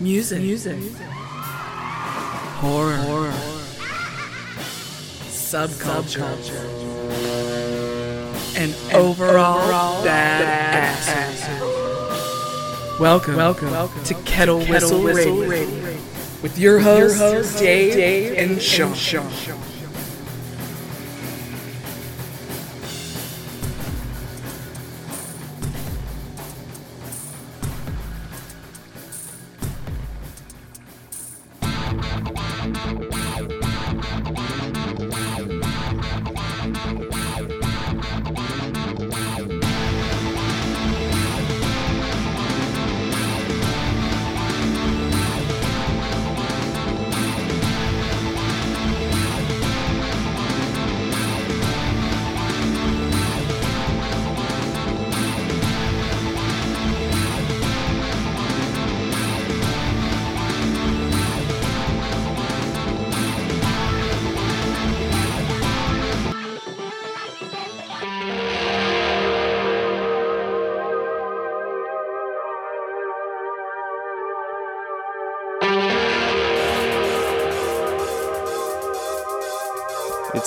Music. Music. Horror. Horror. Subculture. And, overall, overall bad Welcome, welcome, welcome to Kettle, Kettle Whistle, Whistle Radio. Radio. With your hosts, your hosts Dave, Dave, and Sean. And Sean. Música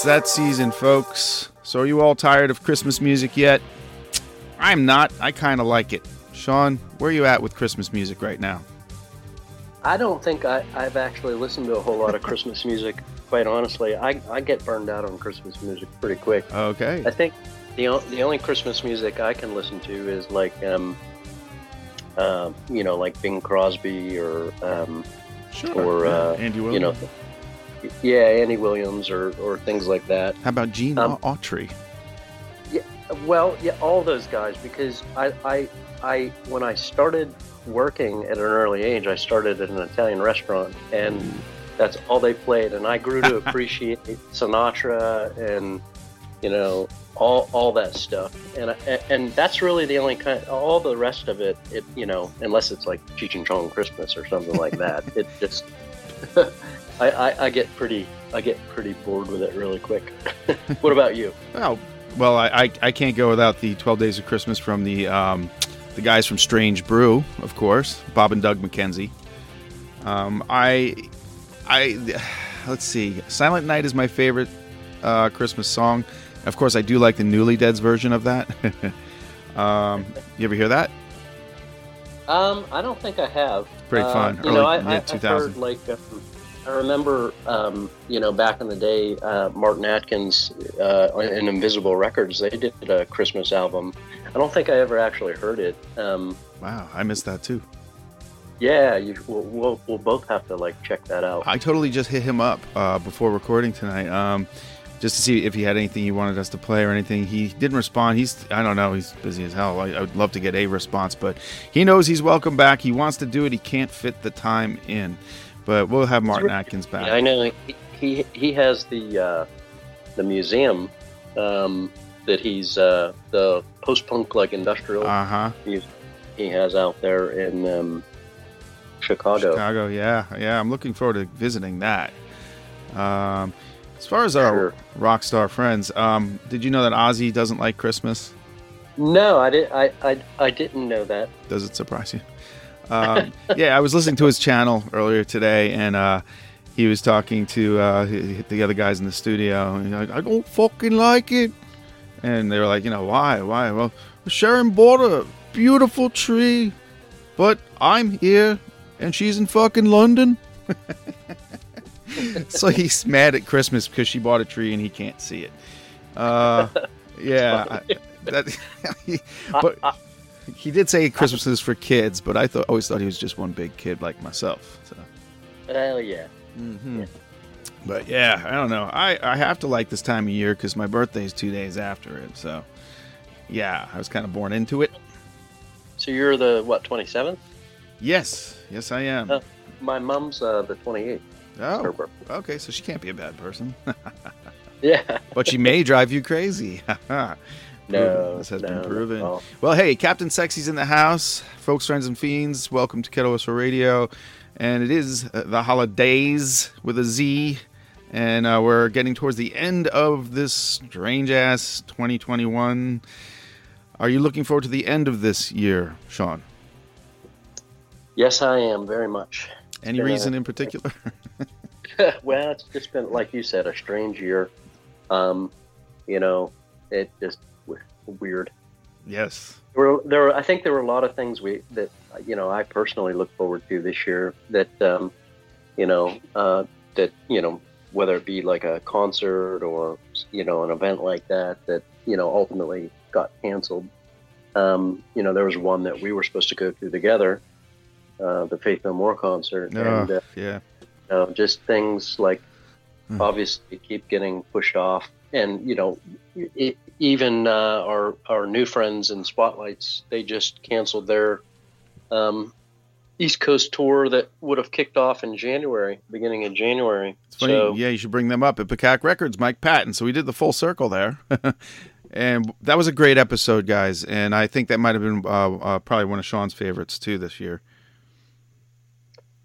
It's that season, folks. So, are you all tired of Christmas music yet? I'm not. I kind of like it. Sean, where are you at with Christmas music right now? I don't think I, have actually listened to a whole lot of Christmas music, quite honestly. I, I get burned out on Christmas music pretty quick. Okay. I think the, the only Christmas music I can listen to is like, um, uh, you know, like Bing Crosby or, um, sure. or yeah. uh, Andy Williams. You know, yeah, Andy Williams or, or things like that. How about Gene um, Autry? Yeah, well, yeah, all those guys because I, I, I, when I started working at an early age, I started at an Italian restaurant, and that's all they played, and I grew to appreciate Sinatra and you know all all that stuff, and and that's really the only kind. All the rest of it, it you know, unless it's like Cheech and Chong Christmas or something like that, it just. I, I, I, get pretty I get pretty bored with it really quick. what about you? Oh, well, I, I, I, can't go without the Twelve Days of Christmas from the um, the guys from Strange Brew, of course, Bob and Doug McKenzie. Um, I I let's see, Silent Night is my favorite uh, Christmas song. Of course, I do like the Newly Dead's version of that. um, you ever hear that? Um, I don't think I have. Pretty uh, fun. You Early, know, I, I, heard like. Um, I remember, um, you know, back in the day, uh, Martin Atkins uh, and Invisible Records, they did a Christmas album. I don't think I ever actually heard it. Um, wow, I missed that too. Yeah, you, we'll, we'll, we'll, both have to like check that out. I totally just hit him up uh, before recording tonight, um, just to see if he had anything he wanted us to play or anything. He didn't respond. He's I don't know. He's busy as hell. I, I would love to get a response, but he knows he's welcome back. He wants to do it. He can't fit the time in. But we'll have Martin Atkins back. I know he he, he has the uh, the museum um, that he's uh, the post punk like industrial. Uh huh. He has out there in um, Chicago. Chicago, yeah, yeah. I'm looking forward to visiting that. Um, as far as our sure. rock star friends, um, did you know that Ozzy doesn't like Christmas? No, I did. I, I, I didn't know that. Does it surprise you? Um, yeah, I was listening to his channel earlier today, and uh, he was talking to uh, the other guys in the studio. And like, I don't fucking like it. And they were like, you know, why? Why? Well, Sharon bought a beautiful tree, but I'm here and she's in fucking London. so he's mad at Christmas because she bought a tree and he can't see it. Uh, yeah, I, that, but he did say Christmas is for kids, but I thought always thought he was just one big kid like myself. So. Hell yeah. Mm-hmm. yeah. But yeah, I don't know. I, I have to like this time of year because my birthday is two days after it. So yeah, I was kind of born into it. So you're the what 27th? Yes, yes, I am. Uh, my mom's uh, the 28th. Oh, okay. So she can't be a bad person. yeah, but she may drive you crazy. no, this has no, been proven. No. Well, hey, Captain Sexy's in the house, folks, friends, and fiends. Welcome to Kettle Whistle Radio, and it is uh, the holidays with a Z and uh, we're getting towards the end of this strange ass 2021. Are you looking forward to the end of this year, Sean? Yes, I am very much. It's Any reason a, in particular? well, it's just been like you said, a strange year. Um, you know, it just weird. Yes. There were, there were, I think there were a lot of things we that you know I personally look forward to this year. That um, you know uh, that you know whether it be like a concert or you know an event like that that you know ultimately got canceled. Um, you know, there was one that we were supposed to go to together, uh, the Faith No More concert, oh, and uh, yeah, you know, just things like mm. obviously keep getting pushed off, and you know, it, even uh, our our new friends in Spotlights, they just canceled their um, East Coast tour that would have kicked off in January, beginning of January. It's funny. So, yeah, you should bring them up at Ipecac Records, Mike Patton. So we did the full circle there. and that was a great episode, guys. And I think that might have been uh, uh, probably one of Sean's favorites too this year.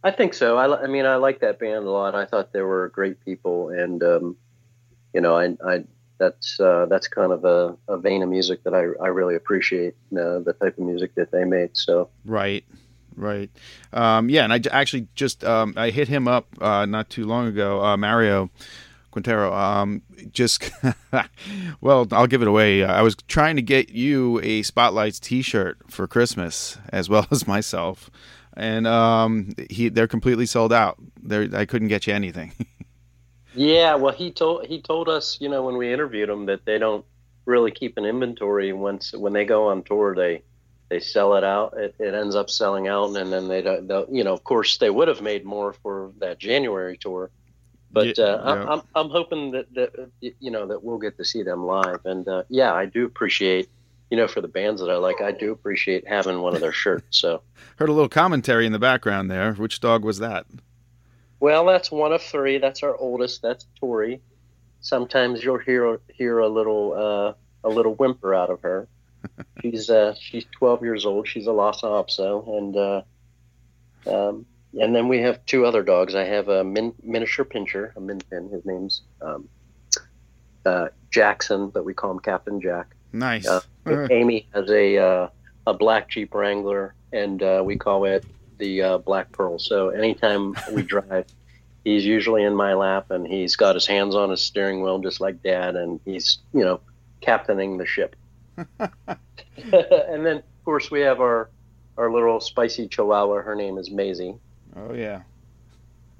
I think so. I, I, mean, I like that band a lot. I thought they were great people, and um, you know, I, I that's uh, that's kind of a, a, vein of music that I, I really appreciate. Uh, the type of music that they made. So right. Right. Um, yeah, and I actually just um, I hit him up uh, not too long ago, uh, Mario Quintero. Um, just well, I'll give it away. I was trying to get you a Spotlights T-shirt for Christmas, as well as myself, and um, he they're completely sold out. There, I couldn't get you anything. yeah, well, he told he told us, you know, when we interviewed him, that they don't really keep an inventory once when they go on tour. They they sell it out. It, it ends up selling out, and then they don't. You know, of course, they would have made more for that January tour, but yeah, uh, yeah. I'm, I'm hoping that that you know that we'll get to see them live. And uh, yeah, I do appreciate you know for the bands that I like, I do appreciate having one of their shirts. So heard a little commentary in the background there. Which dog was that? Well, that's one of three. That's our oldest. That's Tori. Sometimes you'll hear hear a little uh, a little whimper out of her she's uh, she's 12 years old. She's a Lhasa Apso, and uh, um, and then we have two other dogs. I have a min- miniature pinscher, a min pin. His name's um, uh, Jackson, but we call him Captain Jack. Nice. Uh, Amy has a uh, a black Jeep Wrangler, and uh, we call it the uh, Black Pearl. So anytime we drive, he's usually in my lap, and he's got his hands on his steering wheel, just like Dad, and he's you know captaining the ship. and then, of course, we have our our little spicy Chihuahua. Her name is Maisie. Oh yeah,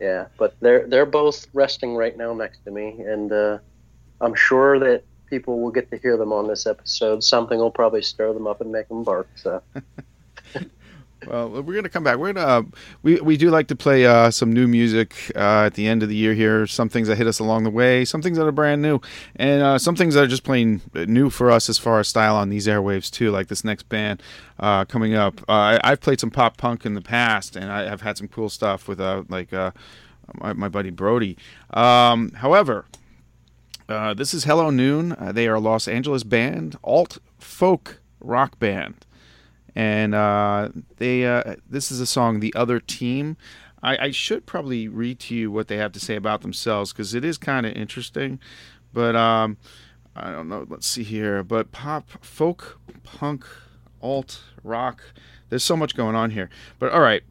yeah. But they're they're both resting right now next to me, and uh, I'm sure that people will get to hear them on this episode. Something will probably stir them up and make them bark. So. Well, we're gonna come back. We're gonna uh, we we do like to play uh, some new music uh, at the end of the year here. Some things that hit us along the way, some things that are brand new, and uh, some things that are just plain new for us as far as style on these airwaves too. Like this next band uh, coming up. Uh, I, have played some pop punk in the past, and I have had some cool stuff with like my, my, buddy Brody. Um, however. this is Hello Noon. they are a Los Angeles band, alt folk rock band and uh, they uh, this is a song the other team I, I, should probably read to you what they have to say about themselves because it is kind of interesting but um, i don't know let's see here but pop folk punk alt rock There's so much going on here. But all right.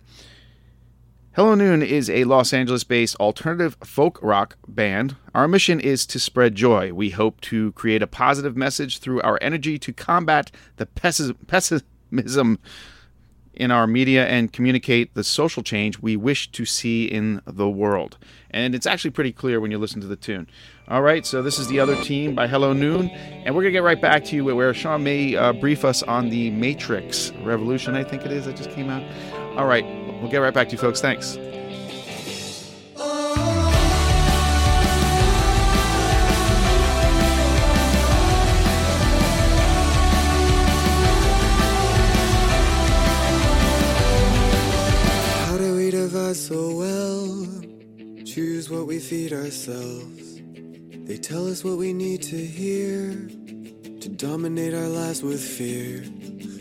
Hello Noon is a Los Angeles based alternative folk rock band. Our mission is to spread joy. We hope to create a positive message through our energy to combat the pessimism in our media and communicate the social change we wish to see in the world. And it's actually pretty clear when you listen to the tune. All right, so this is the other team by Hello Noon, and we're going to get right back to you where Sean may uh, brief us on the Matrix Revolution, I think it is, that just came out. All right, We'll get right back to you, folks. Thanks. So well? Choose what we feed ourselves. They tell us what we need to hear to dominate our lives with fear.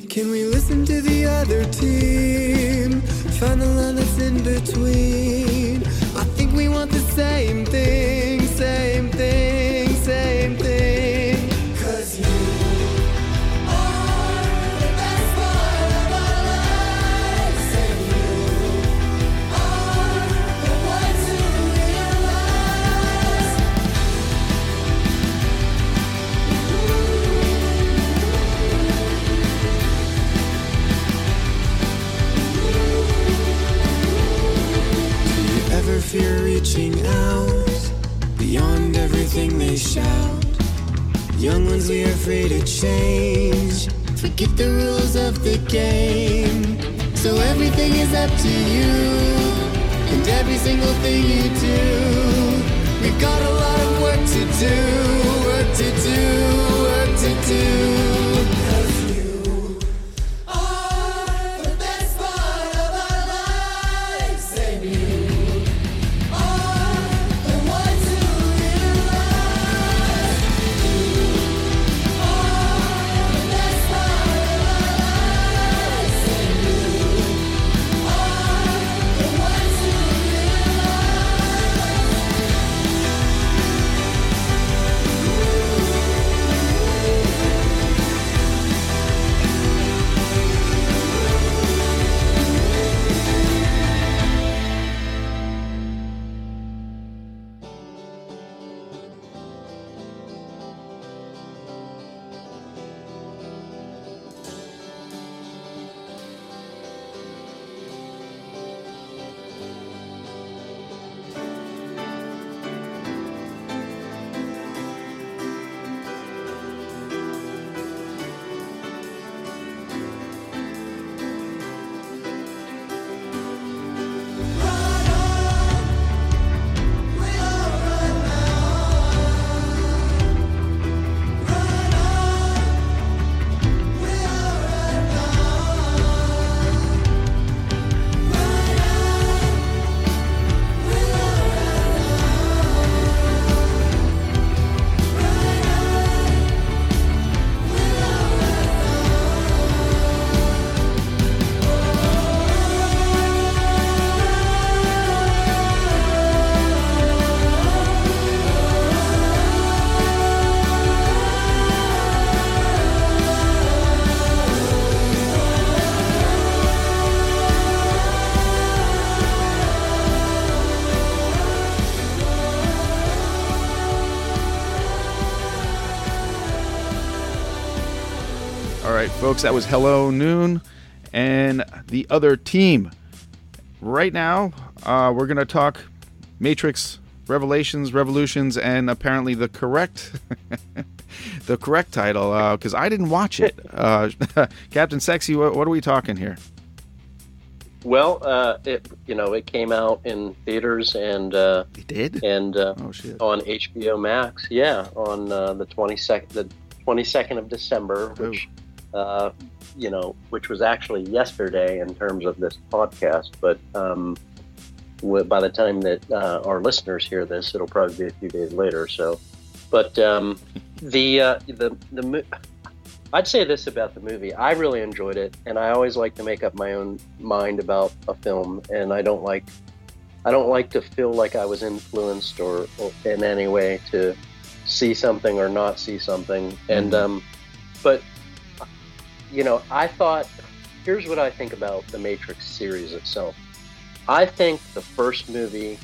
Can we listen to the other team? Find the line that's in between. I think we want the same thing, same thing, fear reaching out beyond everything they shout? Young ones, we are afraid to change. Forget the rules of the game. So everything is up to you, and every single thing you do. We've got a lot of work to do, work to do, work to do. Folks, that was Hello Noon and the other team. Right now, uh, we're going to talk Matrix Revelations, Revolutions, and apparently the correct. the correct title, because I didn't watch it. Uh, Captain Sexy, what, what are we talking here? Well, uh, it you know it came out in theaters and uh, It did? and uh, Oh, shit. on HBO Max. Yeah, on uh, the twenty second the twenty second of December, which uh, you know, which was actually yesterday in terms of this podcast. But um, by the time that uh, our listeners hear this, it'll probably be a few days later. So, but um, the uh, the the mo- I'd say this about the movie. I really enjoyed it, and I always like to make up my own mind about a film, and I don't like I don't like to feel like I was influenced or, or in any way to see something or not see something. And um, but you know, I thought here's what I think about the Matrix series itself. I think the first movie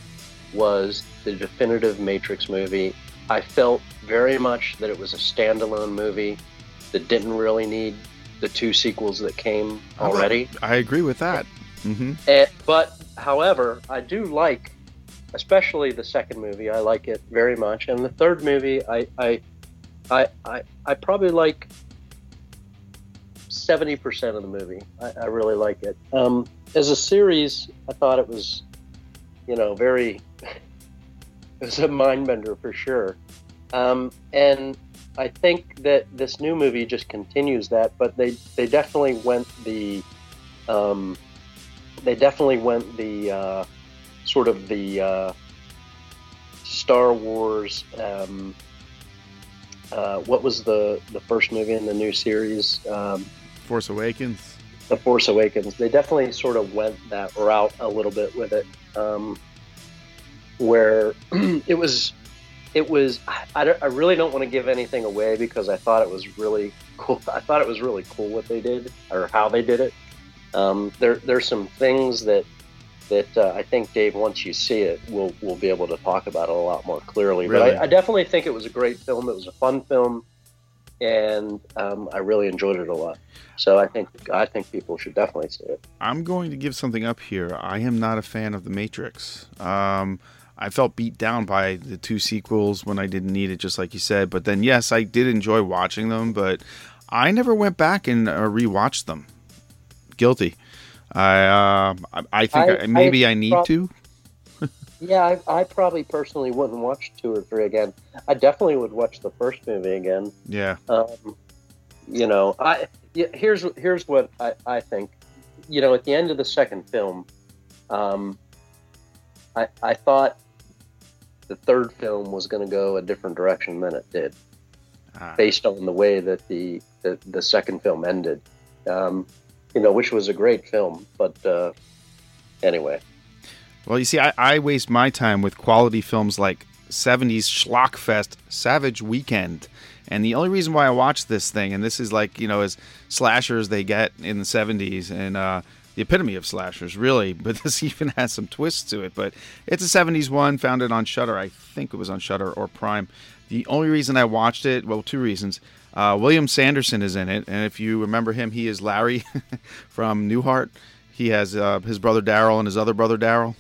was the definitive Matrix movie. I felt very much that it was a standalone movie that didn't really need the two sequels that came already. I agree with that. Mm-hmm. And, but, however, I do like, especially the second movie. I like it very much, and the third movie, I, I, I, I, I probably like seventy percent of the movie. I, I really like it. Um, as a series, I thought it was, you know, very. it was a mind bender for sure, um, and I think that this new movie just continues that. But they they definitely went the, um, they definitely went the uh, sort of the uh, Star Wars. Um, uh, what was the the first movie in the new series? Um, Force Awakens. The Force Awakens. They definitely sort of went that route a little bit with it, um, where it was, it was. I, I really don't want to give anything away because I thought it was really cool. I thought it was really cool what they did or how they did it. Um, there, there's some things that that uh, I think Dave, once you see it, we'll we'll be able to talk about it a lot more clearly. Really? But I, I definitely think it was a great film. It was a fun film, and um, I really enjoyed it a lot. So I think I think people should definitely see it. I'm going to give something up here. I am not a fan of The Matrix. Um, I felt beat down by the two sequels when I didn't need it, just like you said. But then, yes, I did enjoy watching them, but I never went back and uh, rewatched them. Guilty. I uh, I- think I- I, maybe I, I need prob- to. Yeah, I, I probably personally wouldn't watch two or three again. I definitely would watch the first movie again. Yeah. Um, you know, I yeah, here's here's what I, I think. You know, at the end of the second film, um, I I thought the third film was going to go a different direction than it did, Ah, based on the way that the the, the second film ended. Um, you know, which was a great film, but uh, anyway. Well, you see, I, I waste my time with quality films like 70s Schlockfest Savage Weekend. And the only reason why I watch this thing, and this is like, you know, as slashers they get in the 70s and uh, the epitome of slashers, really. But this even has some twists to it. But it's a 70s one, founded on Shudder. I think it was on Shudder or Prime. The only reason I watched it, well, two reasons. Uh, William Sanderson is in it. And if you remember him, he is Larry from Newhart. He has uh, his brother Daryl and his other brother Daryl.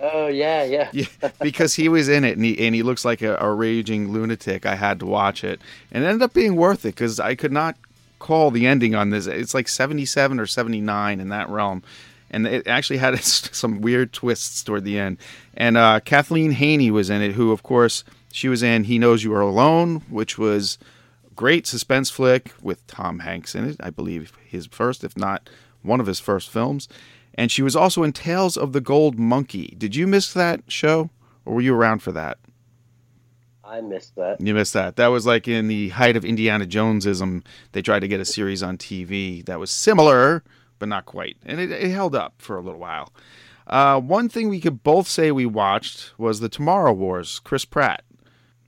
Oh yeah, yeah. Yeah, because he was in it and he, and he looks like a, a raging lunatic. I had to watch it and it ended up being worth it because I could not call the ending on this. It's like 77 or 79 in that realm. And it actually had some weird twists toward the end. And uh, Kathleen Haney was in it, who, of course, she was in He Knows You Are Alone, which was great suspense flick with Tom Hanks in it. I believe his first, if not one of his first films. And she was also in Tales of the Gold Monkey. Did you miss that show, or were you around for that? I missed that. You missed that. That was like in the height of Indiana Jonesism. They tried to get a series on TV that was similar, but not quite, and it, it held up for a little while. Uh, one thing we could both say we watched was the Tomorrow Wars. Chris Pratt.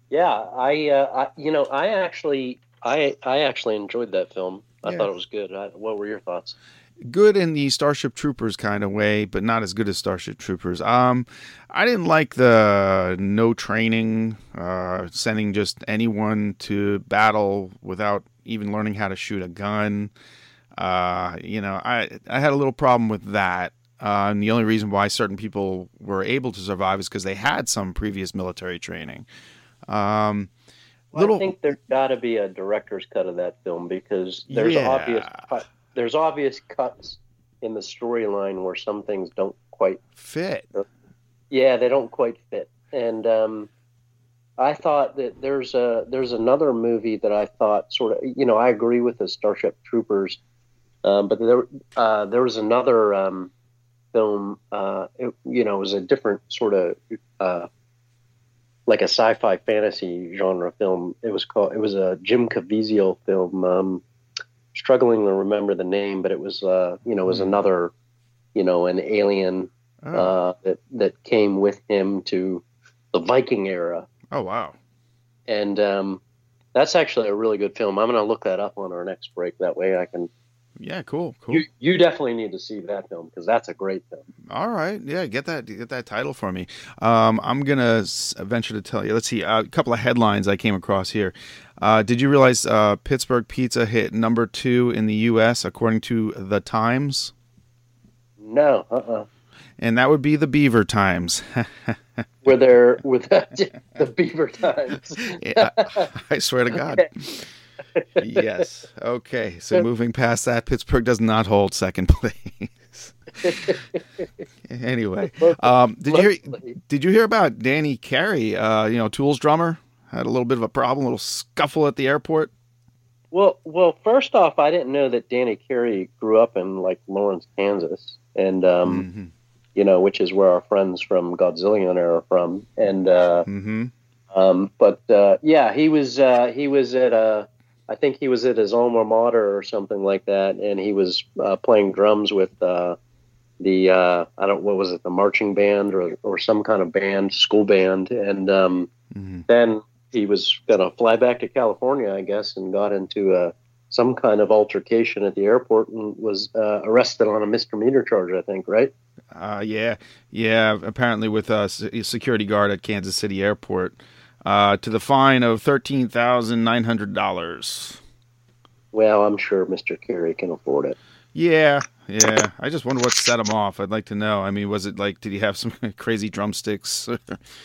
Yeah, I, uh, I you know, I actually, I, I actually enjoyed that film. I Yeah. thought it was good. I, what were your thoughts? Good in the Starship Troopers kind of way, but not as good as Starship Troopers. Um, I didn't like the no training, uh, sending just anyone to battle without even learning how to shoot a gun. Uh, you know, I I had a little problem with that. Uh, and the only reason why certain people were able to survive is because they had some previous military training. Um, Well, little I think there's got to be a director's cut of that film because there's Yeah. obvious there's obvious cuts in the storyline where some things don't quite fit. yeah they don't quite fit and um, I thought that there's a there's another movie that I thought sort of you know I agree with the Starship Troopers um, but there uh, there was another um, film uh, it, you know it was a different sort of uh, like a sci-fi fantasy genre film. It was called. It was a Jim Caviezel film. Um, struggling to remember the name, but it was uh, you know it was another you know an alien Oh, uh, that that came with him to the Viking era, oh wow. and um, that's actually a really good film. I'm going to look that up on our next break. That way I can Yeah, cool, cool. You you definitely need to see that film because that's a great film. All right, yeah, get that get that title for me. Um, I'm gonna venture to tell you. Let's see uh, a couple of headlines I came across here. Uh, did you realize uh, Pittsburgh Pizza hit number two in the U.S. according to the Times? No, uh, uh And that would be the Beaver Times. were there were the, the Beaver Times? Yeah, I swear to God. yes. Okay. So moving past that, Pittsburgh does not hold second place. anyway, um, did you hear, did you hear about Danny Carey? Uh, you know, Tools drummer had a little bit of a problem, a little scuffle at the airport. Well, well, first off, I didn't know that Danny Carey grew up in like Lawrence, Kansas, and um, Mhm. you know, which is where our friends from Godzillion are from, and uh, Mhm. um, but uh, yeah, he was uh, he was at a, I think he was at his alma mater or something like that, and he was uh, playing drums with uh, the uh, I don't what was it the marching band or or some kind of band, school band, and um, Mhm. then he was gonna fly back to California, I guess, and got into a some kind of altercation at the airport and was uh, arrested on a misdemeanor charge, I think, right? Uh, yeah, yeah. Apparently, with a security guard at Kansas City Airport, uh, to the fine of thirteen thousand nine hundred dollars. Well, I'm sure Mr. Carey can afford it. Yeah, yeah. I just wonder what set him off. I'd like to know. I mean, was it like, did he have some crazy drumsticks? Uh,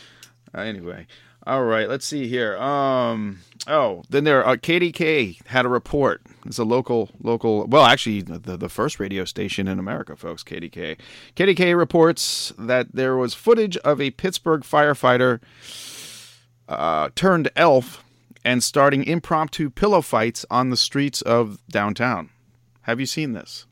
anyway, all right. Let's see here. Um. Oh, then there. Uh, KDKA had a report. It's a local, local. Well, actually, the the first radio station in America, folks. KDKA. KDKA reports that there was footage of a Pittsburgh firefighter uh, turned elf and starting impromptu pillow fights on the streets of downtown. Have you seen this?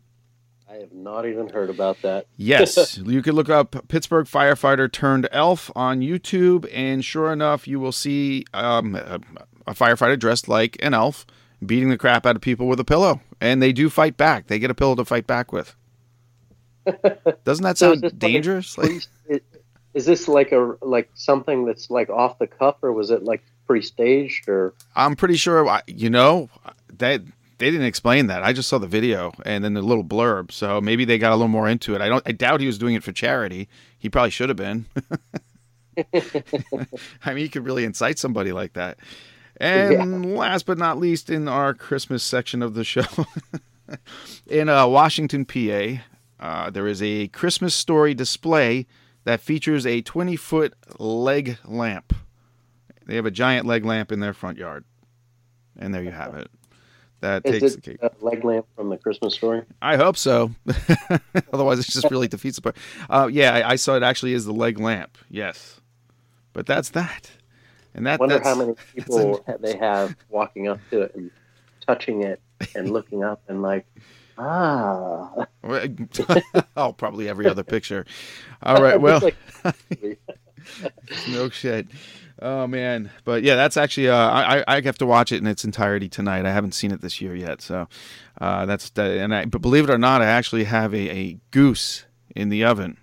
I have not even heard about that. Yes, you can look up Pittsburgh firefighter turned elf on YouTube, and sure enough, you will see um, a, a firefighter dressed like an elf beating the crap out of people with a pillow, and they do fight back. They get a pillow to fight back with. Doesn't that sound a dangerous? Like, Is, is this like a like something that's like off the cuff, or was it like pre-staged, or I'm pretty sure, I- you know, that they didn't explain that. I just saw the video and then the little blurb, so maybe they got a little more into it. I don't. I doubt he was doing it for charity. He probably should have been. I mean, you could really incite somebody like that. And last but not least, in our Christmas section of the show, in uh, Washington, PA, uh, there is a Christmas story display that features a 20 foot leg lamp. They have a giant leg lamp in their front yard. And there you have it. That takes is the cake. a leg lamp from the Christmas story? I hope so. Otherwise, it just really defeats the point. Uh, yeah, I, I saw it actually is the leg lamp. Yes. But that's that. And that, Wonder that's, how many people they have walking up to it and touching it and looking up and like, ah. oh, probably every other picture. All right. Well, no shit. Oh man, but yeah, that's actually uh, I I have to watch it in its entirety tonight. I haven't seen it this year yet, so uh, that's that. And I, but believe it or not, I actually have a, a goose in the oven.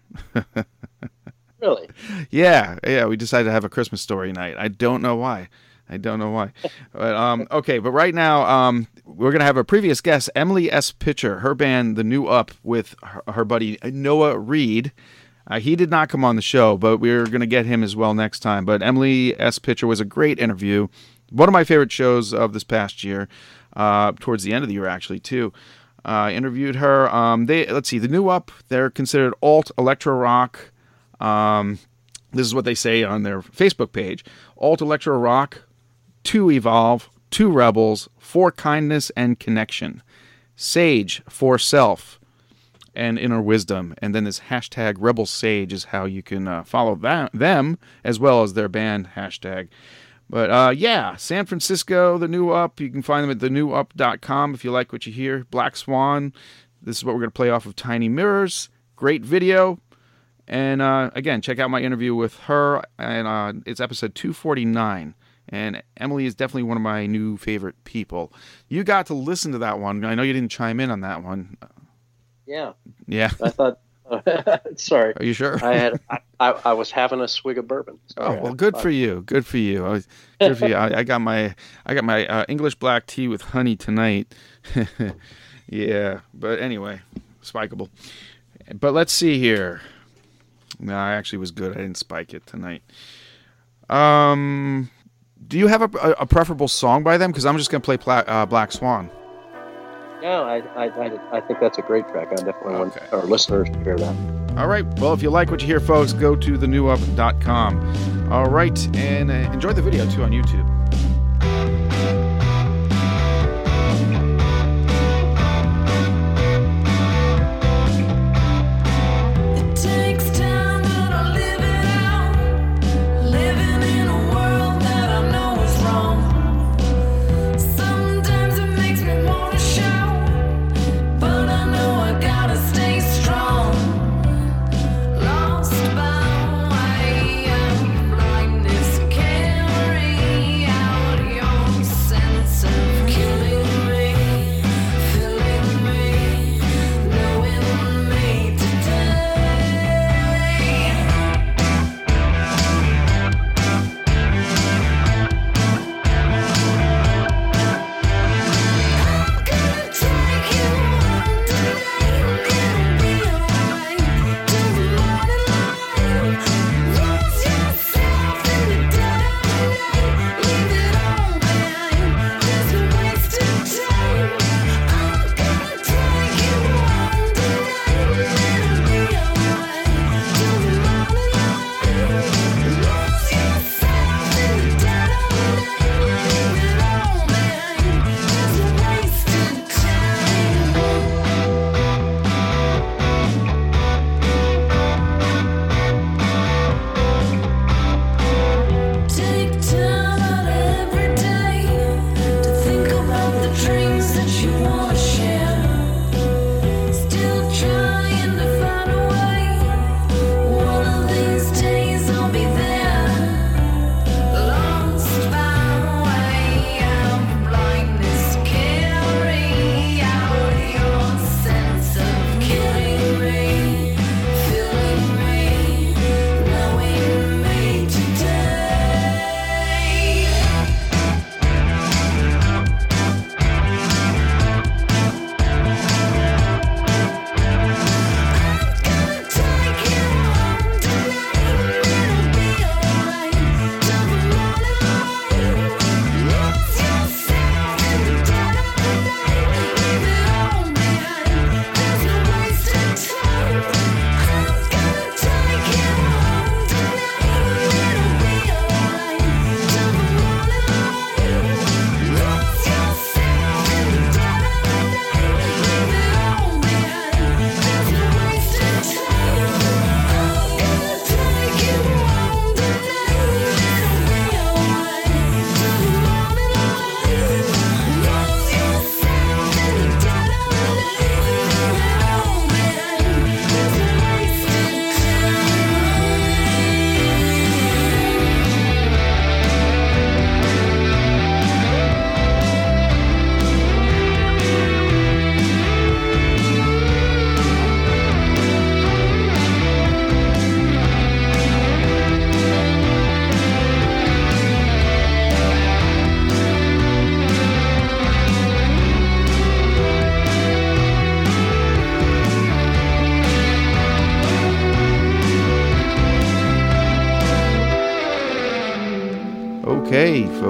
really? yeah, yeah. We decided to have a Christmas story night. I don't know why. I don't know why. But um, okay, but right now um, we're gonna have a previous guest, Emily S. Pitcher, her band, The New Up, with her, her buddy Noah Reed. Uh, he did not come on the show, but we're going to get him as well next time. But Emily S. Pitcher was a great interview. One of my favorite shows of this past year, uh, towards the end of the year, actually, too. Uh, interviewed her. Um, they Let's see, the new up, they're considered alt electro rock. Um, this is what they say on their Facebook page alt electro rock, to evolve, to rebels, for kindness and connection, sage for self and inner wisdom. And then this hashtag Rebel Sage is how you can uh, follow that, them as well as their band hashtag. But uh, yeah, San Francisco, the new up. You can find them at thenewup.com if you like what you hear. Black Swan. This is what we're going to play off of Tiny Mirrors. Great video. And uh, again, check out my interview with her. And uh, it's episode 249. And Emily is definitely one of my new favorite people. You got to listen to that one. I know you didn't chime in on that one. Yeah. Yeah. I thought. sorry. Are you sure? I had I, I, I was having a swig of bourbon. Oh Sorry. well, good for you. Good for you. I Good for you. I, I got my I got my uh, English black tea with honey tonight, Yeah, but anyway, spikeable. But let's see here. No, I actually was good. I didn't spike it tonight. Um, do you have a, a, a preferable song by them? Because I'm just gonna play Pla- uh, Black Swan. No, I, I, I, I think that's a great track. I definitely Okay. want our listeners to hear that. All right. Well, if you like what you hear, folks, go to thenewup.com. All right, and uh, enjoy the video too on YouTube.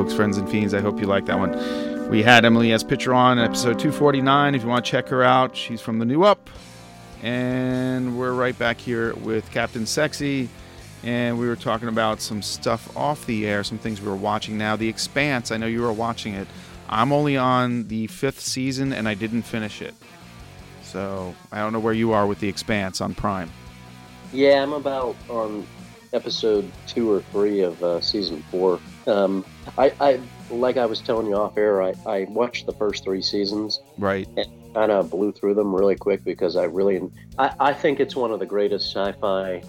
Folks, friends, and fiends. I hope you like that one. We had Emily S. Pitcher on episode 249. If you want to check her out, she's from the New Up. And we're right back here with Captain Sexy. And we were talking about some stuff off the air, some things we were watching now. The Expanse, I know you were watching it. I'm only on the fifth season and I didn't finish it. So I don't know where you are with The Expanse on Prime. Yeah, I'm about on episode two or three of uh, season four. Um, I, I like I was telling you off air. I, I watched the first three seasons Right. and kind of blew through them really quick because I really I, I think it's one of the greatest sci-fi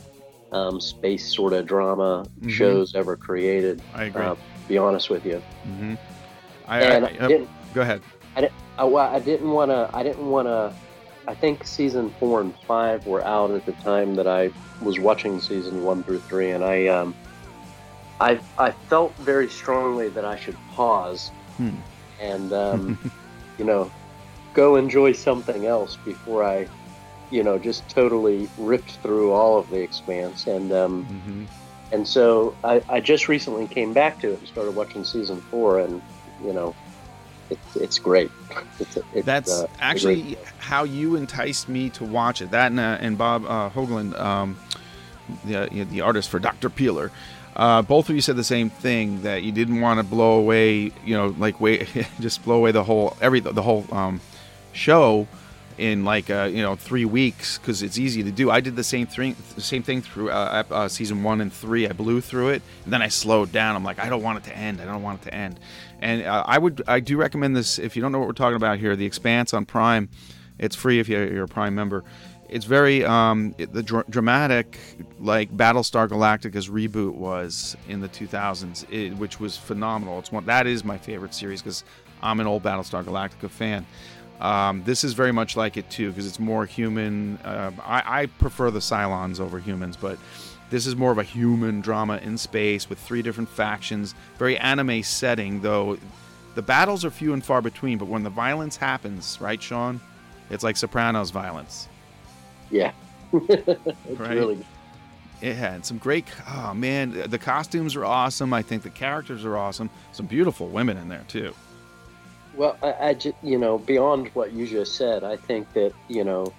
um, space sort of drama Mhm. shows ever created. I agree. Uh, be honest with you, hmm I, and I, I, yep, didn't. go ahead. I, I didn't want to. I didn't want to. I think season four and five were out at the time that I was watching season one through three, and I, um, I, I felt very strongly that I should pause Hmm. and, um, you know, go enjoy something else before I, you know, just totally ripped through all of the Expanse. And um, hmm and so I, I just recently came back to it and started watching season four, and you know, it's it's great. It's, it's, That's uh, actually great how you enticed me to watch it. That and, uh, and Bob uh, Hoagland, um, the uh, the artist for Doctor Peeler, uh, both of you said the same thing that you didn't want to blow away, you know, like wait, just blow away the whole every the whole um, show in like uh, you know three weeks because it's easy to do. I did the same thing, same thing through uh, uh, season one and three. I blew through it, and then I slowed down. I'm like, I don't want it to end. I don't want it to end. And uh, I would, I do recommend this if you don't know what we're talking about here. The Expanse on Prime, it's free if you're a Prime member. It's very um, it- the dr- dramatic, like Battlestar Galactica's reboot was in the 2000s, it, which was phenomenal. It's one that is my favorite series because I'm an old Battlestar Galactica fan. Um, this is very much like it too because it's more human. Uh, I, I prefer the Cylons over humans, but this is more of a human drama in space with three different factions. Very anime setting, though. The battles are few and far between, but when the violence happens, right, Sean? It's like Sopranos violence. Yeah, it's Right. really It had some great. Oh man, the costumes are awesome. I think the characters are awesome. Some beautiful women in there too. Well, I, I you know, beyond what you just said, I think that you know,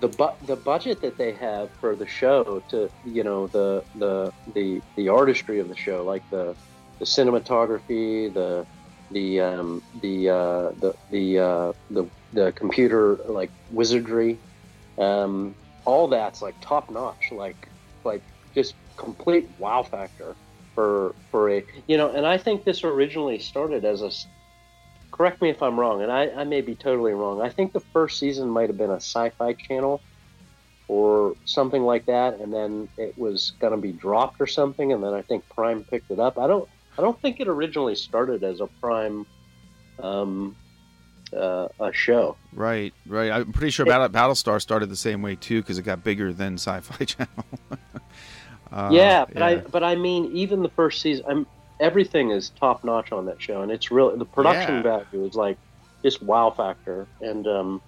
the bu- the budget that they have for the show to you know the the the the artistry of the show, like the the cinematography, the the um, the uh, the the, uh, the the computer like wizardry, um, all that's like top notch, like like just complete wow factor for for a you know. And I think this originally started as a. correct me if I'm wrong, and I, I may be totally wrong. I think the first season might have been a sci-fi channel or something like that, and then it was going to be dropped or something, and then I think Prime picked it up. I don't I don't think it originally started as a Prime um, uh, a show. Right, right. I'm pretty sure Battle, Battlestar started the same way too because it got bigger than Sci-Fi Channel. uh, yeah, but I but I mean even the first season, I'm everything is top notch on that show, and it's really the production Yeah. value is like just wow factor, and um,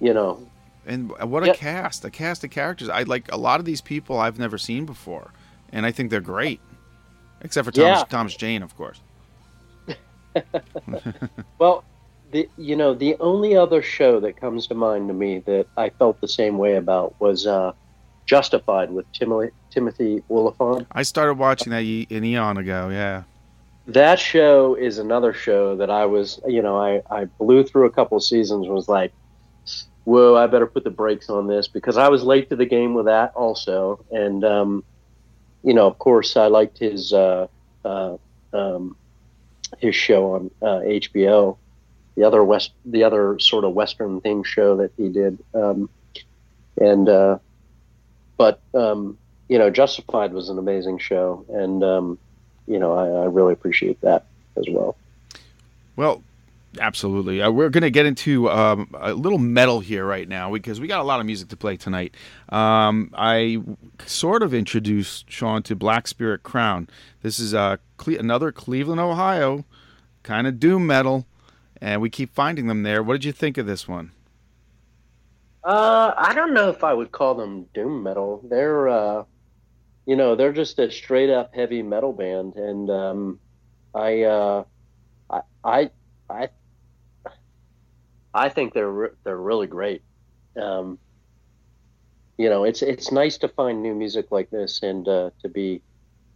you know And what a cast! A cast of characters. I like a lot of these people I've never seen before, and I think they're great, except for Thomas Yeah. Thomas Jane, of course. Well, the you know the only other show that comes to mind to me that I felt the same way about was uh, Justified with Timothy Timothy Olyphant. I started watching that an eon ago. Yeah, That show is another show that I was you know I I blew through a couple seasons was like, whoa, I better put the brakes on this because I was late to the game with that also, and um, you know of course I liked his uh, uh, um, his show on uh, HBO. The other west the other sort of western themed show that he did um, and uh, but um, you know justified was an amazing show and um, you know I, I really appreciate that as well Well, absolutely. Uh, we're going to get into um, a little metal here right now because we got a lot of music to play tonight. Um, I sort of introduced Sean to Black Spirit Crown. This is uh, Cle- another Cleveland, Ohio kind of doom metal, and we keep finding them there. What did you think of this one? uh, I don't know if I would call them doom metal they're uh, you know they're just a straight up heavy metal band and um, I, uh, I I I I think they're re- they're really great. Um, you know, it's it's nice to find new music like this and uh, to be,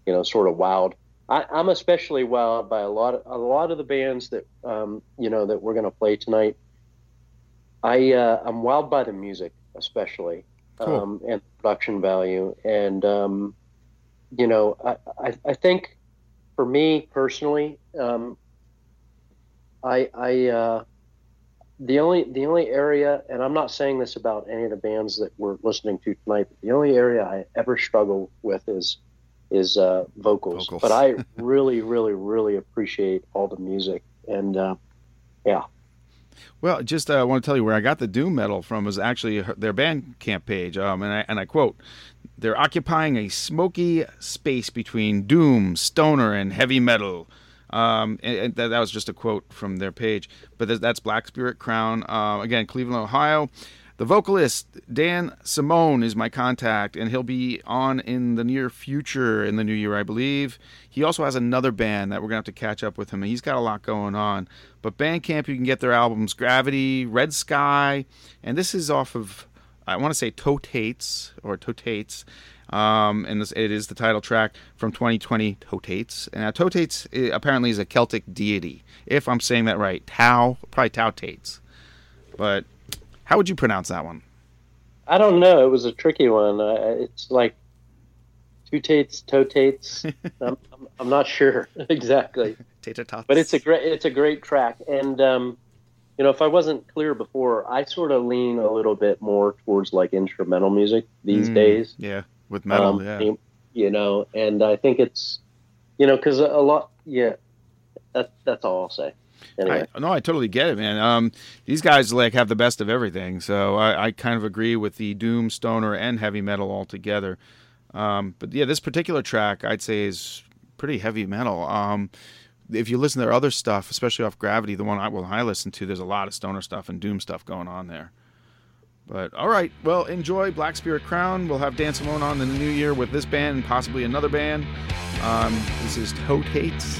you know, sort of wowed. I, I'm especially wowed by a lot of a lot of the bands that um, you know that we're going to play tonight. I uh, I'm wowed by the music, especially, Cool. um, and production value, and um, you know, I, I I think for me personally, um, I I uh, the only the only area, and I'm not saying this about any of the bands that we're listening to tonight, but the only area I ever struggle with is is uh, vocals. Vocals. But I really, really, really appreciate all the music, and uh, yeah, Well, just uh, I want to tell you where I got the doom metal from was actually their Bandcamp page, um, and I and I quote: "They're occupying a smoky space between doom, stoner, and heavy metal. Um, and, and that, that was just a quote from their page. But that's- that's Black Spirit Crown. Uh, again, Cleveland, Ohio. The vocalist Dan Simone is my contact, and he'll be on in the near future in the new year, I believe. He also has another band that we're gonna have to catch up with him. And he's got a lot going on. But Bandcamp, you can get their albums Gravity, Red Sky, and this is off of I want to say Totates or Totates. Um, and this, it is the title track from 2020, Totates. And Totates eh, apparently is a Celtic deity, if I'm saying that right. Tau, probably Tautates. But how would you pronounce that one? I don't know. It was a tricky one. Uh, it's like two tates, toe tates. I'm, I'm, I'm not sure exactly, Tatatats. but it's a great it's a great track. And um, you know, if I wasn't clear before, I sort of lean a little bit more towards like instrumental music these Mm, days. Yeah, with metal. Um, yeah. you- You know, and I think it's you know because a lot. Yeah, that that's all I'll say. Anyway. I, no, I totally get it, man. Um, these guys like have the best of everything, so I, I kind of agree with the doom, stoner, and heavy metal altogether. Um, but yeah, this particular track I'd say is pretty heavy metal. Um, if you listen to their other stuff, especially off Gravity, the one I well I listen to, there's a lot of stoner stuff and doom stuff going on there. But all right, well, enjoy Black Spirit Crown. We'll have Dan Simone on in the new year with this band and possibly another band. Um, this is Tote Totates,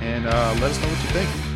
and uh, let us know what you think.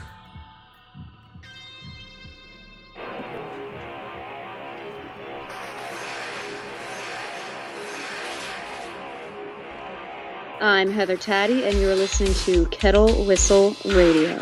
I'm Heather Taddy, and you're listening to Kettle Whistle Radio.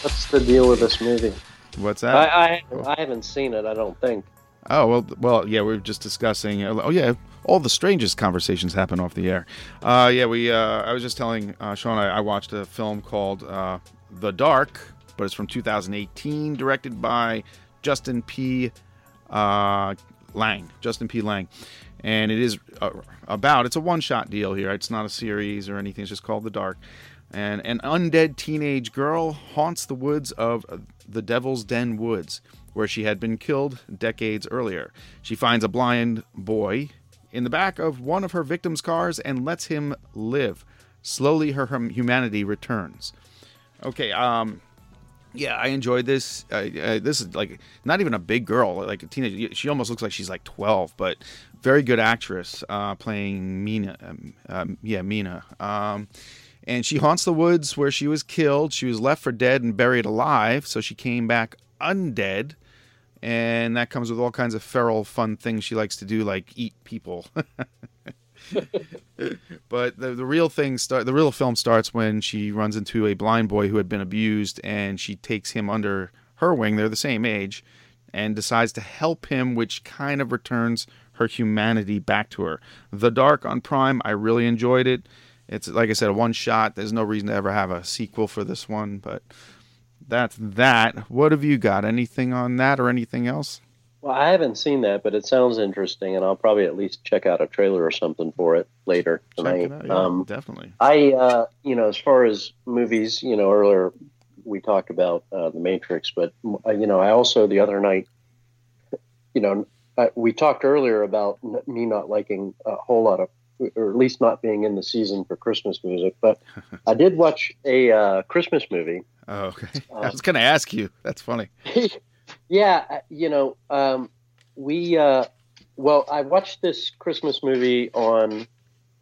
What's the deal with this movie? What's that? I I haven't seen it. I don't think. Oh well, well, yeah, we were just discussing. Oh yeah, all the strangest conversations happen off the air. Uh, yeah, we. Uh, I was just telling uh, Sean I, I watched a film called uh, The Dark, but it's from 2018, directed by Justin P. Uh, Lange. Justin P. Lange, and it is uh, about. It's a one-shot deal here. It's not a series or anything. It's just called The Dark. And an undead teenage girl haunts the woods of the Devil's Den Woods, where she had been killed decades earlier. She finds a blind boy in the back of one of her victim's cars and lets him live. Slowly, her hum- humanity returns. Okay, um, yeah, I enjoyed this. Uh, uh, this is like not even a big girl, like a teenager. She almost looks like she's like 12, but very good actress uh, playing Mina. Um, um, yeah, Mina. Um, and she haunts the woods where she was killed. She was left for dead and buried alive, so she came back undead. And that comes with all kinds of feral, fun things she likes to do, like eat people. but the, the real thing start the real film starts when she runs into a blind boy who had been abused and she takes him under her wing. They're the same age and decides to help him which kind of returns her humanity back to her. The dark on prime i really enjoyed it. It's like i said a one shot. There's no reason to ever have a sequel for this one but that's that. What have you got? Anything on that or anything else Well, I haven't seen that, but it sounds interesting, and I'll probably at least check out a trailer or something for it later tonight. it out, yeah, um, definitely I, uh, you know, as far as movies, you know, earlier we talked about uh, The Matrix, but uh, you know, I also the other night, you know, uh, we talked earlier about n- me not liking a whole lot of, or at least not being in the season for Christmas music. But I did watch a uh, Christmas movie. oh, okay i was gonna ask you that's funny yeah, uh, you know, um, we uh, well, I watched this Christmas movie on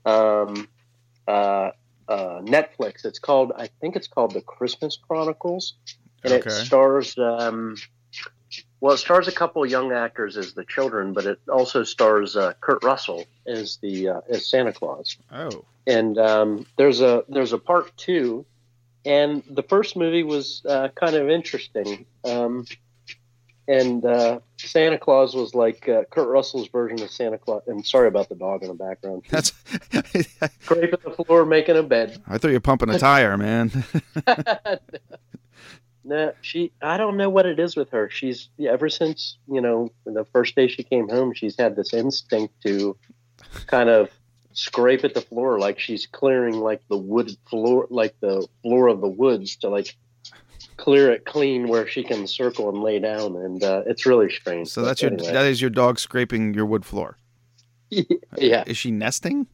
um, uh, uh, Netflix. It's called, I think it's called The Christmas Chronicles, and it stars. Um, well, it stars a couple young actors as the children, but it also stars uh, Kurt Russell as the uh, as Santa Claus oh and um, there's a there's a part two, and the first movie was uh, kind of interesting. Um, and uh, Santa Claus was like uh, Kurt Russell's version of Santa Claus. I'm sorry about the dog in the background. that's Scraping the floor, making a bed. I thought you were pumping a tire, man. no, she. I don't know what it is with her. She's ever since you know the first day she came home, she's had this instinct to kind of scrape at the floor like she's clearing like the wood floor, like the floor of the woods to like clear it clean where she can circle and lay down. And uh, it's really strange. so that's your anyway. that is your dog scraping your wood floor. yeah, Is she nesting?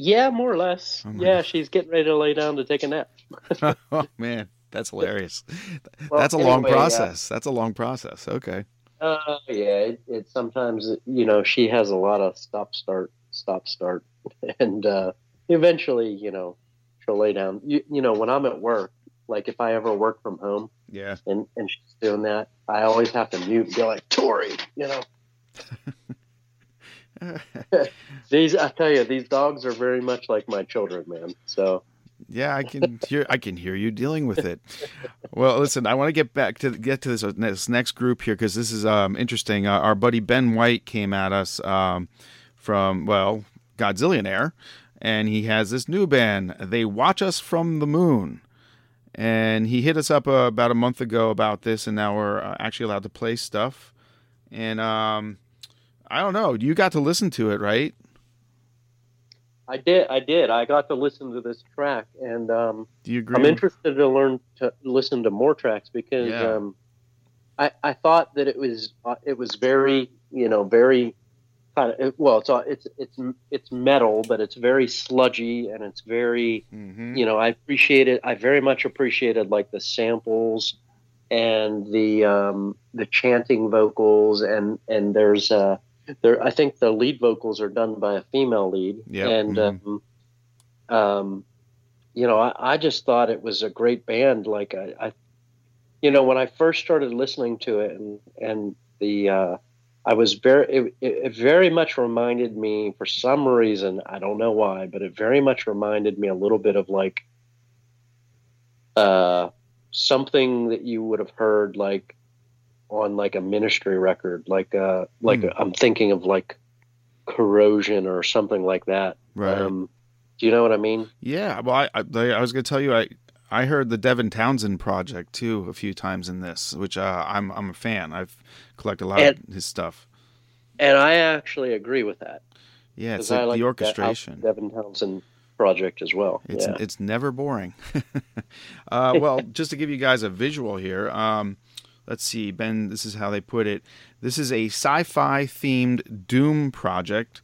yeah, more or less. Oh yeah, she's getting ready to lay down to take a nap. oh man, that's hilarious. Well, that's a long anyway, uh, process. That's a long process. Okay. Uh, yeah, it, it sometimes you know she has a lot of stop start stop start, and uh, eventually you know she'll lay down. You, you know when I'm at work, like if I ever work from home Yeah. and and she's doing that, I always have to mute and be like Tori, you know. these I tell you, these dogs are very much like my children, man. So Yeah, I can hear. I can hear you dealing with it. Well, listen, I want to get back to get to this, this next group here because this is um, interesting. Uh, our buddy Ben White came at us um, from well, Godzillionaire, and he has this new band. They watch us from the moon, and he hit us up uh, about a month ago about this, and now we're uh, actually allowed to play stuff. And um, I don't know. You got to listen to it, right? I did, I did. I got to listen to this track, and um, Do you agree? I'm interested to learn to listen to more tracks because Yeah. um, I I thought that it was uh, it was very you know very kind of well it's it's it's it's metal but it's very sludgy and it's very Mhm. you know I appreciate it I very much appreciated like the samples and the um, the chanting vocals and and there's uh there I think the lead vocals are done by a female lead Yep, and mhm. um, um you know I, I just thought it was a great band like I, I you know when I first started listening to it and and the uh I was very it, it very much reminded me for some reason I don't know why but it very much reminded me a little bit of like uh something that you would have heard like on like a ministry record like uh like Hmm. I'm thinking of like corrosion or something like that Right. um do you know what I mean Yeah, well, I, I, I was going to tell you, I I heard the Devin Townsend project too a few times in this, which uh, I'm I'm a fan. I've collected a lot of his stuff. and I actually agree with that Yeah, it's I like the orchestration. Devin Townsend project as well It's yeah. it's never boring. uh, well, just to give you guys a visual here, um, let's see, Ben. This is how they put it. This is a sci-fi themed Doom project,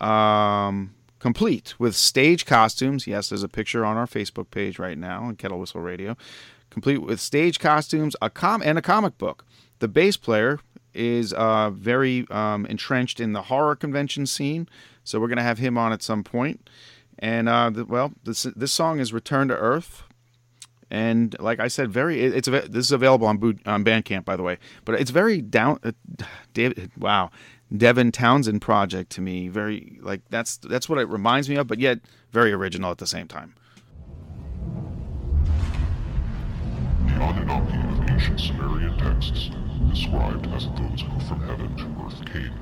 um, complete with stage costumes. Yes, there's a picture on our Facebook page right now on Kettle Whistle Radio. Complete with stage costumes, a com and a comic book. The bass player is uh, very um, entrenched in the horror convention scene, so we're gonna have him on at some point. And uh, the, well, this this song is "Return to Earth," and like I said, very it- it's this is available on Boot, on Bandcamp, by the way. But it's very down. Uh, David, wow, Devin Townsend project to me. Very like that's that's what it reminds me of, but yet very original at the same time. The Anunnaki of ancient Sumerian texts, described as those who from heaven to earth came.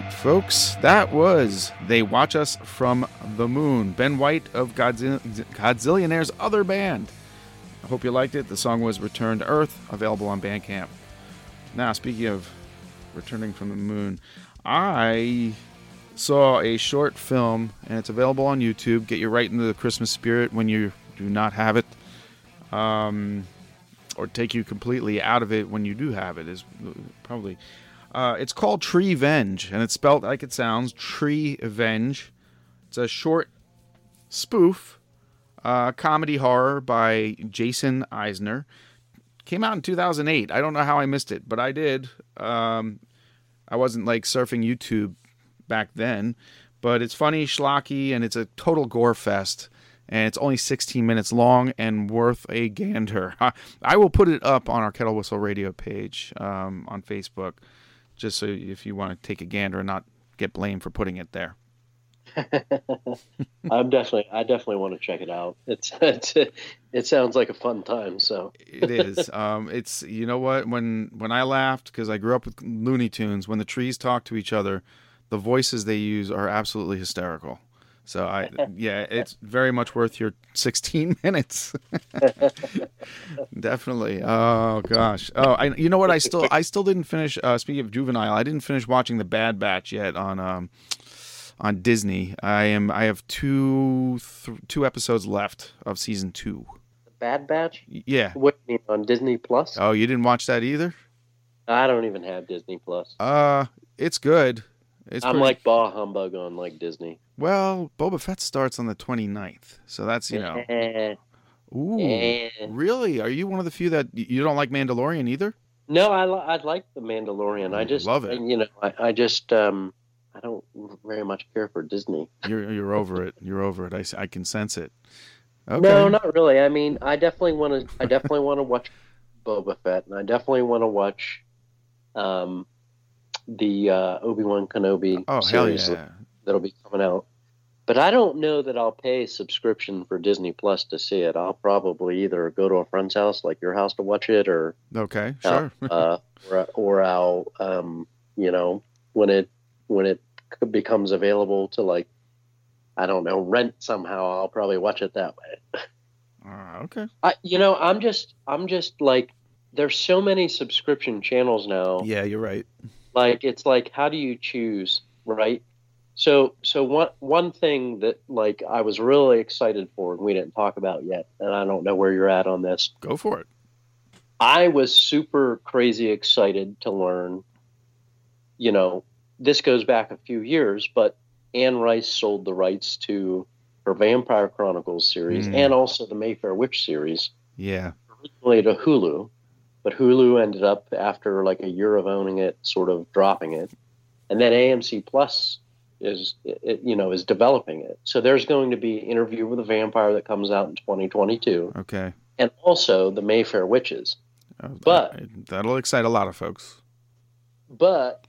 Right, folks. That was They Watch Us from the Moon. Ben White of Godzilla, Godzillionaire's other band. I hope you liked it. The song was Return to Earth, available on Bandcamp. Now, speaking of returning from the moon, I saw a short film, and it's available on YouTube. Get you right into the Christmas spirit when you do not have it, um, or take you completely out of it when you do have it. Is probably. Uh, it's called Treevenge, and it's spelled like it sounds. Treevenge. It's a short spoof uh, comedy horror by Jason Eisener. Came out in 2008. I don't know how I missed it, but I did. Um, I wasn't like surfing YouTube back then, but it's funny, schlocky, and it's a total gore fest. And it's only 16 minutes long and worth a gander. I will put it up on our Kettle Whistle Radio page um, on Facebook, just so if you want to take a gander and not get blamed for putting it there. I'm definitely, I definitely want to check it out. It's, it's it sounds like a fun time. So it is. Um, it's you know what when when I laughed because I grew up with Looney Tunes. When the trees talk to each other, the voices they use are absolutely hysterical. So I yeah, it's very much worth your 16 minutes. Definitely. Oh gosh. Oh, I you know what? I still I still didn't finish. Uh, speaking of juvenile, I didn't finish watching the Bad Batch yet on um on Disney. I am I have two th- two episodes left of season two. The Bad Batch. Yeah. What you mean, on Disney Plus? Oh, you didn't watch that either? I don't even have Disney Plus. Uh, it's good. It's I'm pretty- like bah humbug on like Disney. Well, Boba Fett starts on the 29th, so that's you know. Ooh, really? Are you one of the few that you don't like Mandalorian either? No, I li- I like the Mandalorian. I just Love it. You know, I, I just um I don't very much care for Disney. You're you're over it. You're over it. I, I can sense it. Okay. No, not really. I mean, I definitely want to. I definitely want to watch Boba Fett, and I definitely want to watch um the uh, Obi Wan Kenobi Oh hell yeah! That'll be coming out. But I don't know that I'll pay a subscription for Disney Plus to see it. I'll probably either go to a friend's house, like your house, to watch it, or Okay, sure. uh, or, or I'll, um, you know, when it when it becomes available to like, I don't know, rent somehow, I'll probably watch it that way. Uh, okay. I, you know, I'm just, I'm just like, there's so many subscription channels now. Yeah, you're right. Like, it's like, how do you choose, right? So, so one one thing that like I was really excited for, and we didn't talk about yet, and I don't know where you're at on this. Go for it. I was super crazy excited to learn. You know, this goes back a few years, but Anne Rice sold the rights to her Vampire Chronicles series Mm. and also the Mayfair Witch series Yeah. originally to Hulu, but Hulu ended up after like a year of owning it, sort of dropping it, and then AMC Plus is it, you know is developing it. So there's going to be Interview with a Vampire that comes out in 2022, Okay. and also the Mayfair Witches. Uh, But- that- that'll excite a lot of folks. But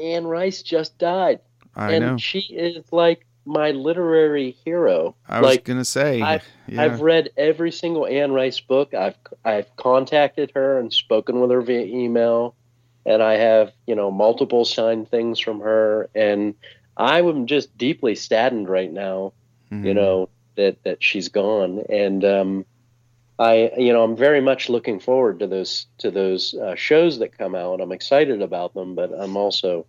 Anne Rice just died, I and know. she is like my literary hero. I was gonna say. I- yeah. I've read every single Anne Rice book. I've I've contacted her and spoken with her via email, and I have you know multiple signed things from her, and I am just deeply saddened right now. Mhm. You know that that she's gone, and um, I you know I'm very much looking forward to those to those uh, shows that come out. I'm excited about them, but I'm also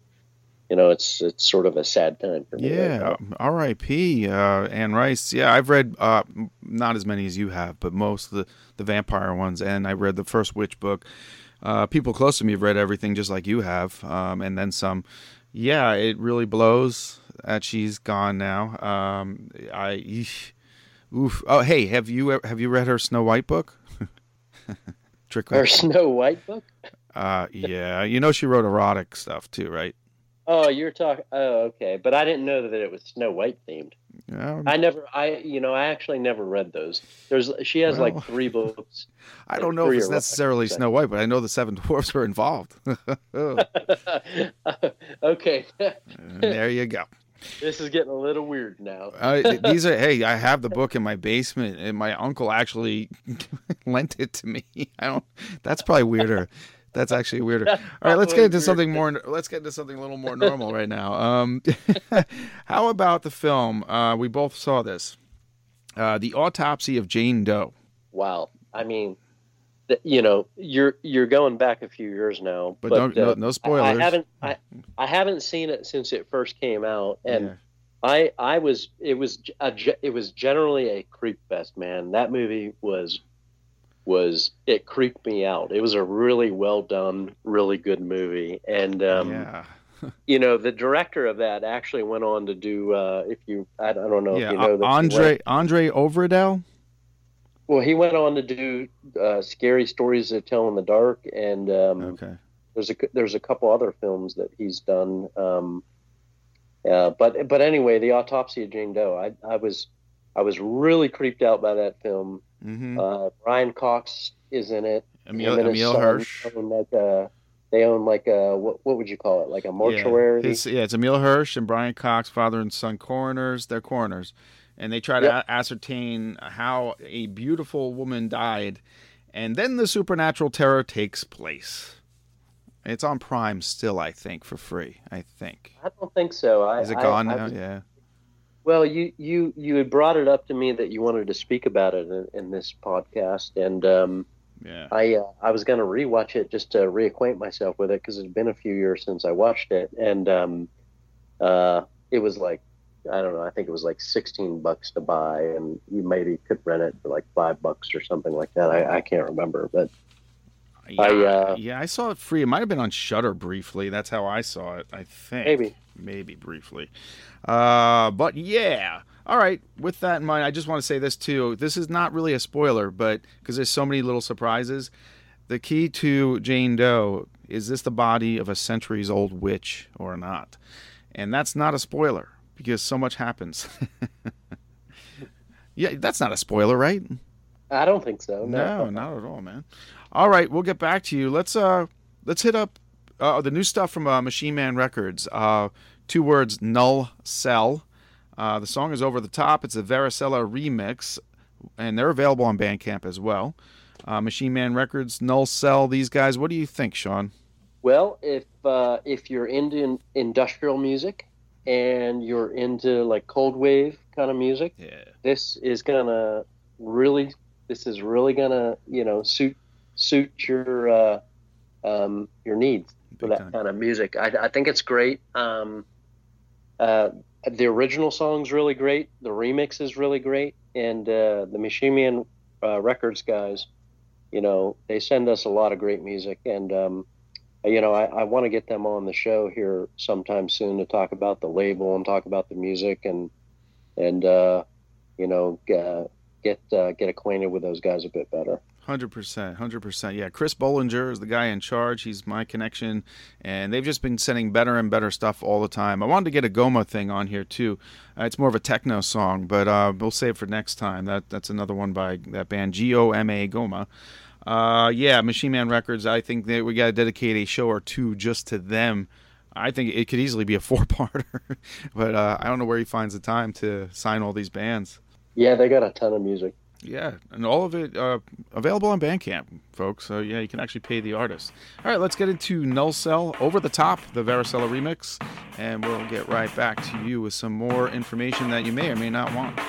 you know it's it's sort of a sad time for me. Yeah, now. R.I.P. Uh, Anne Rice. Yeah, I've read uh, not as many as you have, but most of the the vampire ones, and I read the first witch book. Uh, people close to me have read everything just like you have, um, and then some. Yeah, it really blows that she's gone now. Um, I, eesh. oof. Oh, hey, have you have you read her Snow White book? Trick. Her Snow White book. Uh, yeah, you know she wrote erotic stuff too, right? Oh, you're talking. Oh, okay. But I didn't know that it was Snow White themed. Yeah, I never. I you know I actually never read those. There's she has Well, like three books. I don't know if it's necessarily sex. Snow White, but I know the Seven Dwarfs were involved. okay, there you go. this is getting a little weird now. Uh, these are hey, I have the book in my basement, and my uncle actually lent it to me. I don't. That's probably weirder. That's actually weirder. All right, let's get into weird. something more. Let's get into something a little more normal right now. Um, how about the film? Uh, we both saw this, uh, the autopsy of Jane Doe. Wow. I mean, th- you know, you're you're going back a few years now, But but, don't- no- uh, no I- spoilers. I, haven't I, I haven't seen it since it first came out, and Yeah. I I was it was a, it was generally a creep fest, man. That movie was was it creeped me out. It was a really well done, really good movie, and um, yeah, you know, the director of that actually went on to do. Uh, if you, I, I don't know yeah. if you know A- that Andre went- Andre Øvredal. well, he went on to do uh, scary stories to tell in the dark, and um, Okay. there's a there's a couple other films that he's done. Um, uh, but but anyway, the autopsy of Jane Doe. I I was I was really creeped out by that film. hmm Uh, Brian Cox is in it. Emile, Emile son Hirsch. own like a, they own like a what what would you call it? Like a mortuary. Yeah, his- yeah, it's Emile Hirsch and Brian Cox, father and son coroners. They're coroners, and they try to Yep. a- ascertain how a beautiful woman died, and then the supernatural terror takes place. It's on Prime still, I think, for free. I think. I don't think so. I, Is it gone I now? was- yeah. Well, you you you had brought it up to me that you wanted to speak about it in, in this podcast, and um, Yeah. I uh, I was going to rewatch it just to reacquaint myself with it because it's been a few years since I watched it, and um, uh, it was like I don't know, I think it was like sixteen bucks to buy, and you maybe could rent it for like five bucks or something like that. I, I can't remember, but Yeah, I, uh, yeah, I saw it free. It might have been on Shudder briefly. That's how I saw it. I think Maybe. Maybe briefly. Uh, but yeah. All right. With that in mind, I just want to say this too. This is not really a spoiler, but because there's so many little surprises. The key to Jane Doe is this the body of a centuries old witch or not? And that's not a spoiler because so much happens. yeah, that's not a spoiler, right? I don't think so. No, No, not at all, man. All right, we'll get back to you. Let's uh let's hit up uh, the new stuff from uh, Machine Man Records. Uh, two words: Null Cell. Uh, the song is over the top. It's a Varicella remix, and they're available on Bandcamp as well. Uh, Machine Man Records, Null Cell. These guys. What do you think, Sean? Well, if uh, if you're into industrial music and you're into like cold wave kind of music, Yeah. this is gonna really this is really gonna you know suit suit your uh, um, your needs for that time. kind of music. I, I think it's great. Um, uh, the original song's really great. The remix is really great, and uh, the Machine Man uh, Records guys, you know, they send us a lot of great music, and um, you know, I, I want to get them on the show here sometime soon to talk about the label and talk about the music and and uh, you know uh, get uh, get acquainted with those guys a bit better. Hundred percent, hundred percent. Yeah, Chris Bollinger is the guy in charge. He's my connection, and they've just been sending better and better stuff all the time. I wanted to get a Goma thing on here too. Uh, it's more of a techno song, but uh, we'll save for next time. That that's another one by that band G O M A Goma. Uh, yeah, Machine Man Records. I think that we got to dedicate a show or two just to them. I think it could easily be a four-parter, but uh, I don't know where he finds the time to sign all these bands. Yeah, they got a ton of music. Yeah, and all of it uh, available on Bandcamp, folks. So yeah, you can actually pay the artist. All right, let's get into Null Cell Over the Top, the Varicella remix, and we'll get right back to you with some more information that you may or may not want.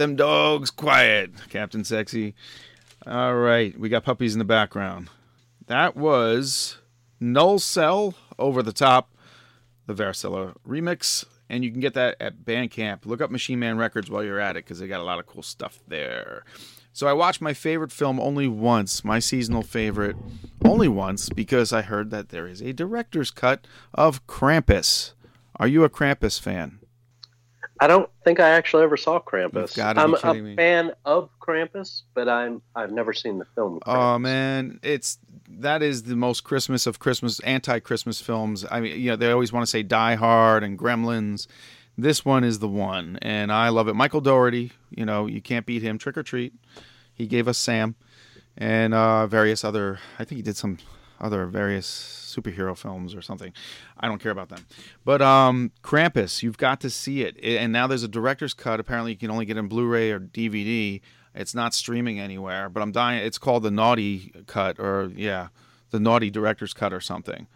Them dogs quiet, Captain Sexy. All right, we got puppies in the background. That was Null Cell over the top, the Varicella remix, and you can get that at Bandcamp. Look up Machine Man Records while you're at it because they got a lot of cool stuff there. So I watched my favorite film only once, my seasonal favorite, only once because I heard that there is a director's cut of Krampus. Are you a Krampus fan? I don't think I actually ever saw Krampus. I'm a me. fan of Krampus, but I'm I've never seen the film. Oh man, it's that is the most Christmas of Christmas anti-Christmas films. I mean, you know, they always want to say Die Hard and Gremlins. This one is the one, and I love it. Michael Dougherty, you know, you can't beat him. Trick 'r Treat, he gave us Sam, and uh, various other. I think he did some other various superhero films or something. I don't care about them. But um, Krampus, you've got to see it. I- And now there's a director's cut. Apparently, you can only get in Blu-ray or DVD. It's not streaming anywhere. But I'm dying. It's called the Naughty Cut, or yeah, the Naughty Director's Cut or something.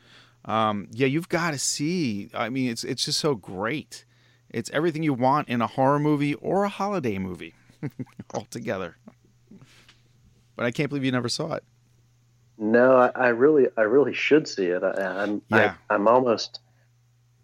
Um, yeah, you've got to see. I mean, it's it's just so great. It's everything you want in a horror movie or a holiday movie, all together. But I can't believe you never saw it. No, I, I really I really should see it. I, I'm Yeah. I, I'm almost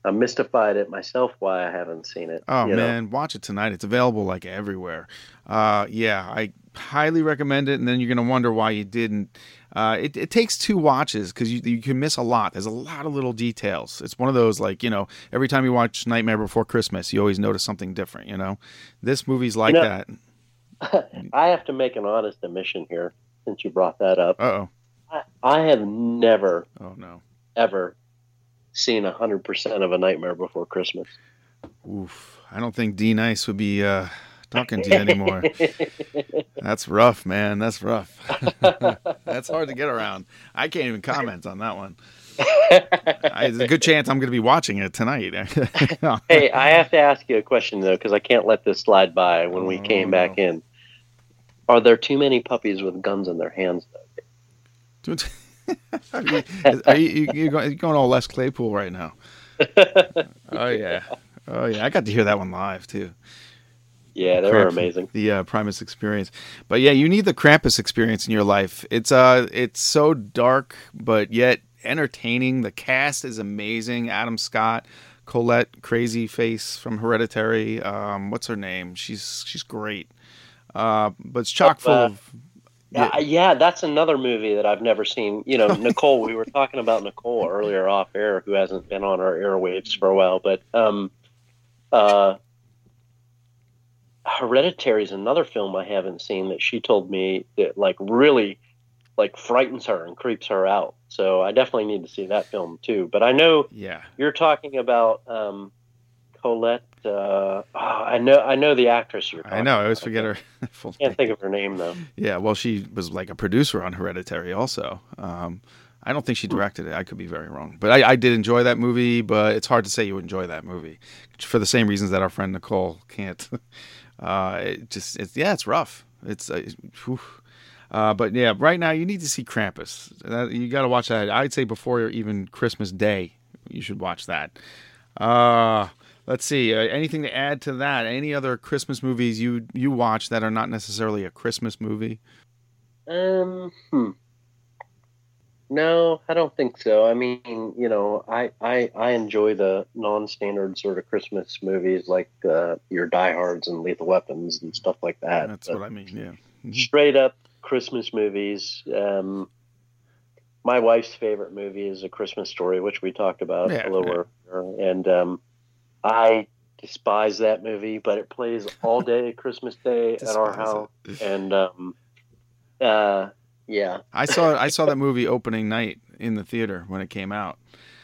I'm mystified at myself why I haven't seen it. Oh you know? man, watch it tonight. It's available like everywhere. Uh, yeah, I highly recommend it. And then you're gonna wonder why you didn't. Uh, it, it takes two watches because you you can miss a lot. There's a lot of little details. It's one of those like you know every time you watch Nightmare Before Christmas, you always notice something different. You know, this movie's like know- that. I have to make an honest admission here since you brought that up. Uh oh. I, I have never Oh no. ever seen hundred percent of a Nightmare Before Christmas. Oof. I don't think Denise would be uh, talking to you anymore. That's rough, man. That's rough. That's hard to get around. I can't even comment on that one. I, there's a good chance I'm going to be watching it tonight. hey, I have to ask you a question though, because I can't let this slide by. When we came back in, are there too many puppies with guns in their hands? Though? are you, are you, going, you're going all Les Claypool right now? Oh yeah. Oh yeah, I got to hear that one live too. Yeah, they were amazing. The uh, Primus experience, but yeah, you need the Krampus experience in your life. It's uh, it's so dark, but yet entertaining. The cast is amazing. Adam Scott, Collette Crazy Face from Hereditary. Um, what's her name? She's she's great. Uh, but it's chock full Uh, of Yeah, yeah, that's another movie that I've never seen. You know, Nicole. we were talking about Nicole earlier off air, who hasn't been on our airwaves for a while. But um, uh, Hereditary is another film I haven't seen that she told me that like really like frightens her and creeps her out. So I definitely need to see that film too. But I know yeah. you're talking about um, Collette. Uh, oh, I know, I know the actress you're. I know. I always forget her full Can't think of her name though. Yeah, well, she was like a producer on Hereditary, also. Um, I don't think she directed it. I could be very wrong, but I, I did enjoy that movie. But it's hard to say you enjoy that movie for the same reasons that our friend Nicole can't. Uh, it just, it's yeah, it's rough. It's, uh, uh, but yeah, right now you need to see Krampus. That, you got to watch that. I'd say before even Christmas Day, you should watch that. Uh, let's see. Uh, anything to add to that? Any other Christmas movies you you watch that are not necessarily a Christmas movie? Um, hmm. No, I don't think so. I mean, you know, I I, I enjoy the non-standard sort of Christmas movies like uh, your Die Hards and Lethal Weapons and stuff like that. That's But what I mean. Yeah. Mhm. straight up Christmas movies. Um, my wife's favorite movie is A Christmas Story, which we talked about Yeah, a little earlier, and um, I despise that movie, but it plays all day Christmas Day at our house, and um, uh, yeah, I saw I saw that movie opening night in the theater when it came out.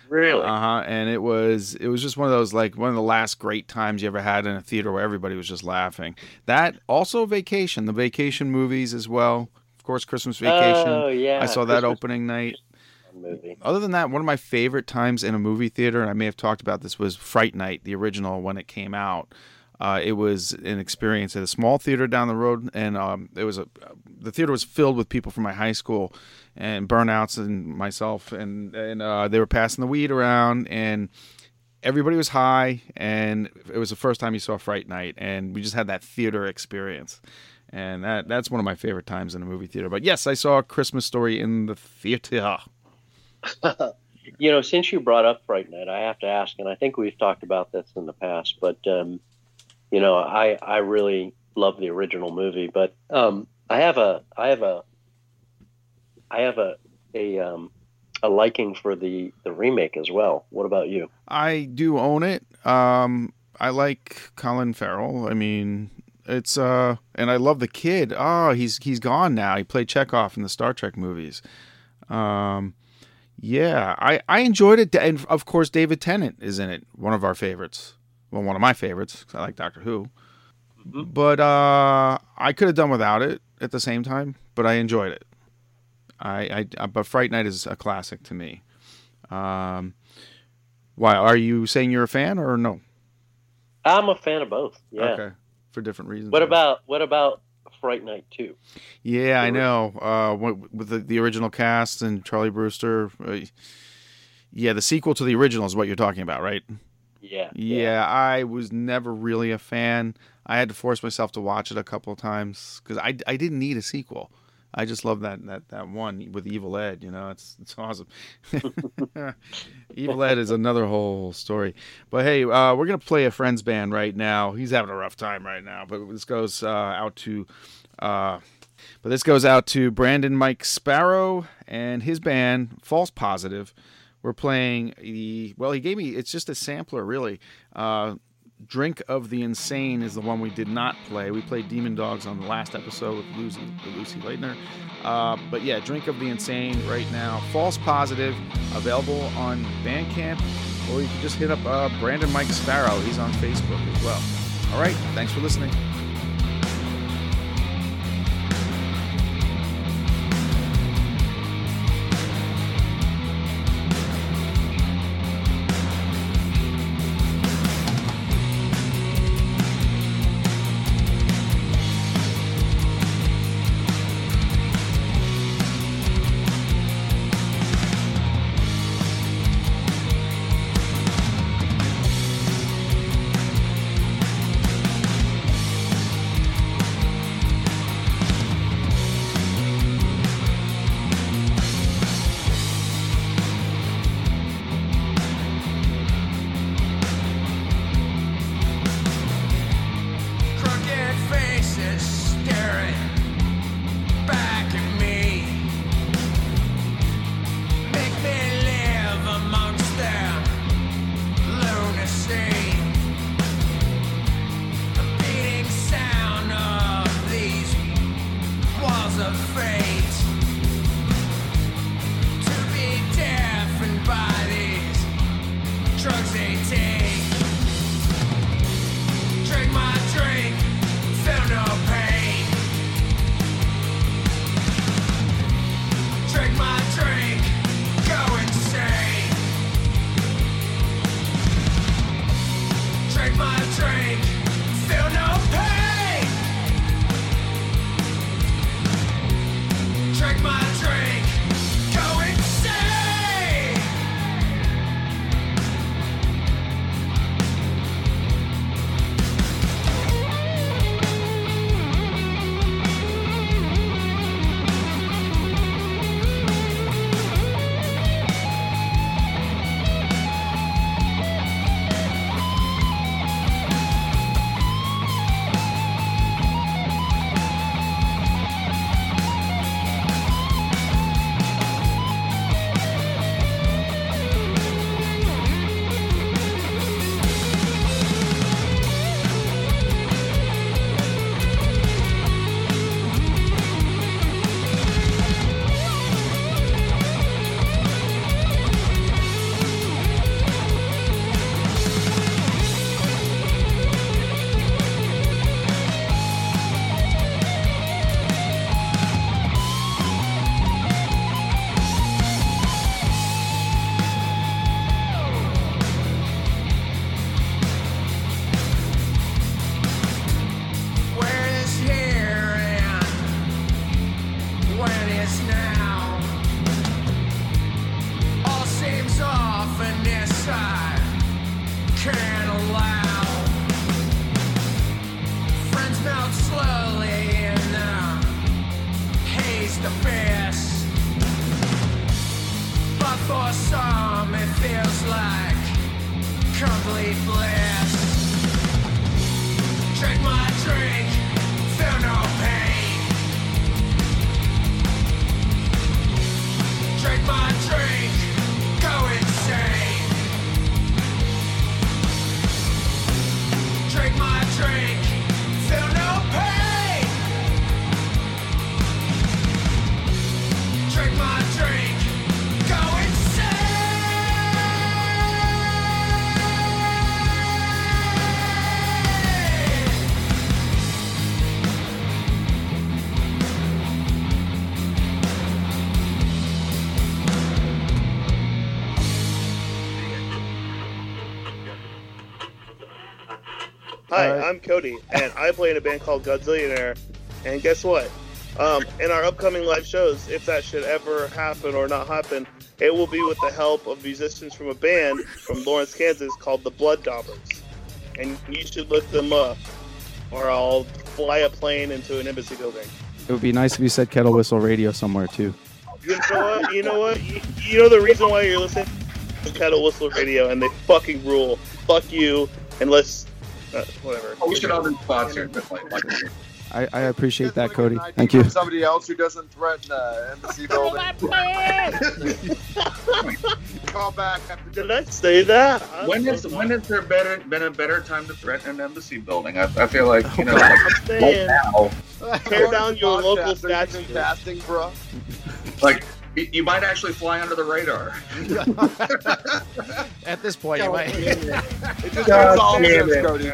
really. Uh huh. And it was it was just one of those like one of the last great times you ever had in a theater where everybody was just laughing. That also Vacation, the Vacation movies as well. Of course, Christmas Vacation. Oh yeah, I saw that Christmas opening night. Movie. Other than that, one of my favorite times in a movie theater, and I may have talked about this, was Fright Night, the original when it came out. Uh, it was an experience at a small theater down the road, and um, it was a the theater was filled with people from my high school, and burnouts and myself, and and uh, they were passing the weed around, and everybody was high, and it was the first time you saw Fright Night, and we just had that theater experience, and that that's one of my favorite times in a movie theater. But yes, I saw a Christmas Story in the theater. You know, since you brought up Fright Night, I have to ask, and I think we've talked about this in the past, but um, you know, I I really love the original movie, but um, I have a I have a I have a a um, a liking for the the remake as well. What about you? I do own it. Um, I like Colin Farrell. I mean, it's uh, and I love the kid. Oh, he's he's gone now. He played Chekhov in the Star Trek movies. Um, yeah, I I enjoyed it, and of course David Tennant is in it. One of our favorites. Well, one of my favorites, because I like Doctor Who. But uh, I could have done without it at the same time. But I enjoyed it. I, I but Fright Night is a classic to me. Um, why are you saying you're a fan or no? I'm a fan of both. Yeah. Okay, for different reasons. What about what about Fright Night too. Yeah, I know. Uh, with the, the original cast and Charlie Brewster. Uh, yeah, the sequel to the original is what you're talking about, right? Yeah. Yeah, I was never really a fan. I had to force myself to watch it a couple of times because I, I didn't need a sequel. I just love that, that, that one with Evil Ed. You know, it's it's awesome. Evil Ed is another whole story. But hey, uh, we're gonna play a friend's band right now. He's having a rough time right now, but this goes uh, out to. Uh, but this goes out to Brandon Mike Sparrow and his band, False Positive. We're playing the well. He gave me it's just a sampler, really. Uh, Drink of the Insane is the one we did not play. We played Demon Dogs on the last episode with Lucy, Lucy Leitner. Uh, but yeah, Drink of the Insane right now. False Positive, available on Bandcamp, or you can just hit up uh, Brandon Mike Sparrow. He's on Facebook as well. All right, thanks for listening. I'm Cody, and I play in a band called Godzillionaire. And guess what? Um, in our upcoming live shows, if that should ever happen or not happen, it will be with the help of musicians from a band from Lawrence, Kansas called the Blood Daubers. And you should look them up, or I'll fly a plane into an embassy building. It would be nice if you said Kettle Whistle Radio somewhere too. You know what? You know what? You, you know the reason why you're listening to Kettle Whistle Radio, and they fucking rule. Fuck you, unless whatever. Oh, we should all be sponsored. but like- like- I, I appreciate that, Cody. Thank you. Somebody else who doesn't threaten uh, embassy building. Call back after. Did I say that? When is when has there better been a better time to threaten an embassy building? I, I feel like you know, I'm like, saying, now, tear down your local Podcast, are you statue. Casting, bro. like you, you might actually fly under the radar. At this point, you might. It just God all damn sense, it. Cody.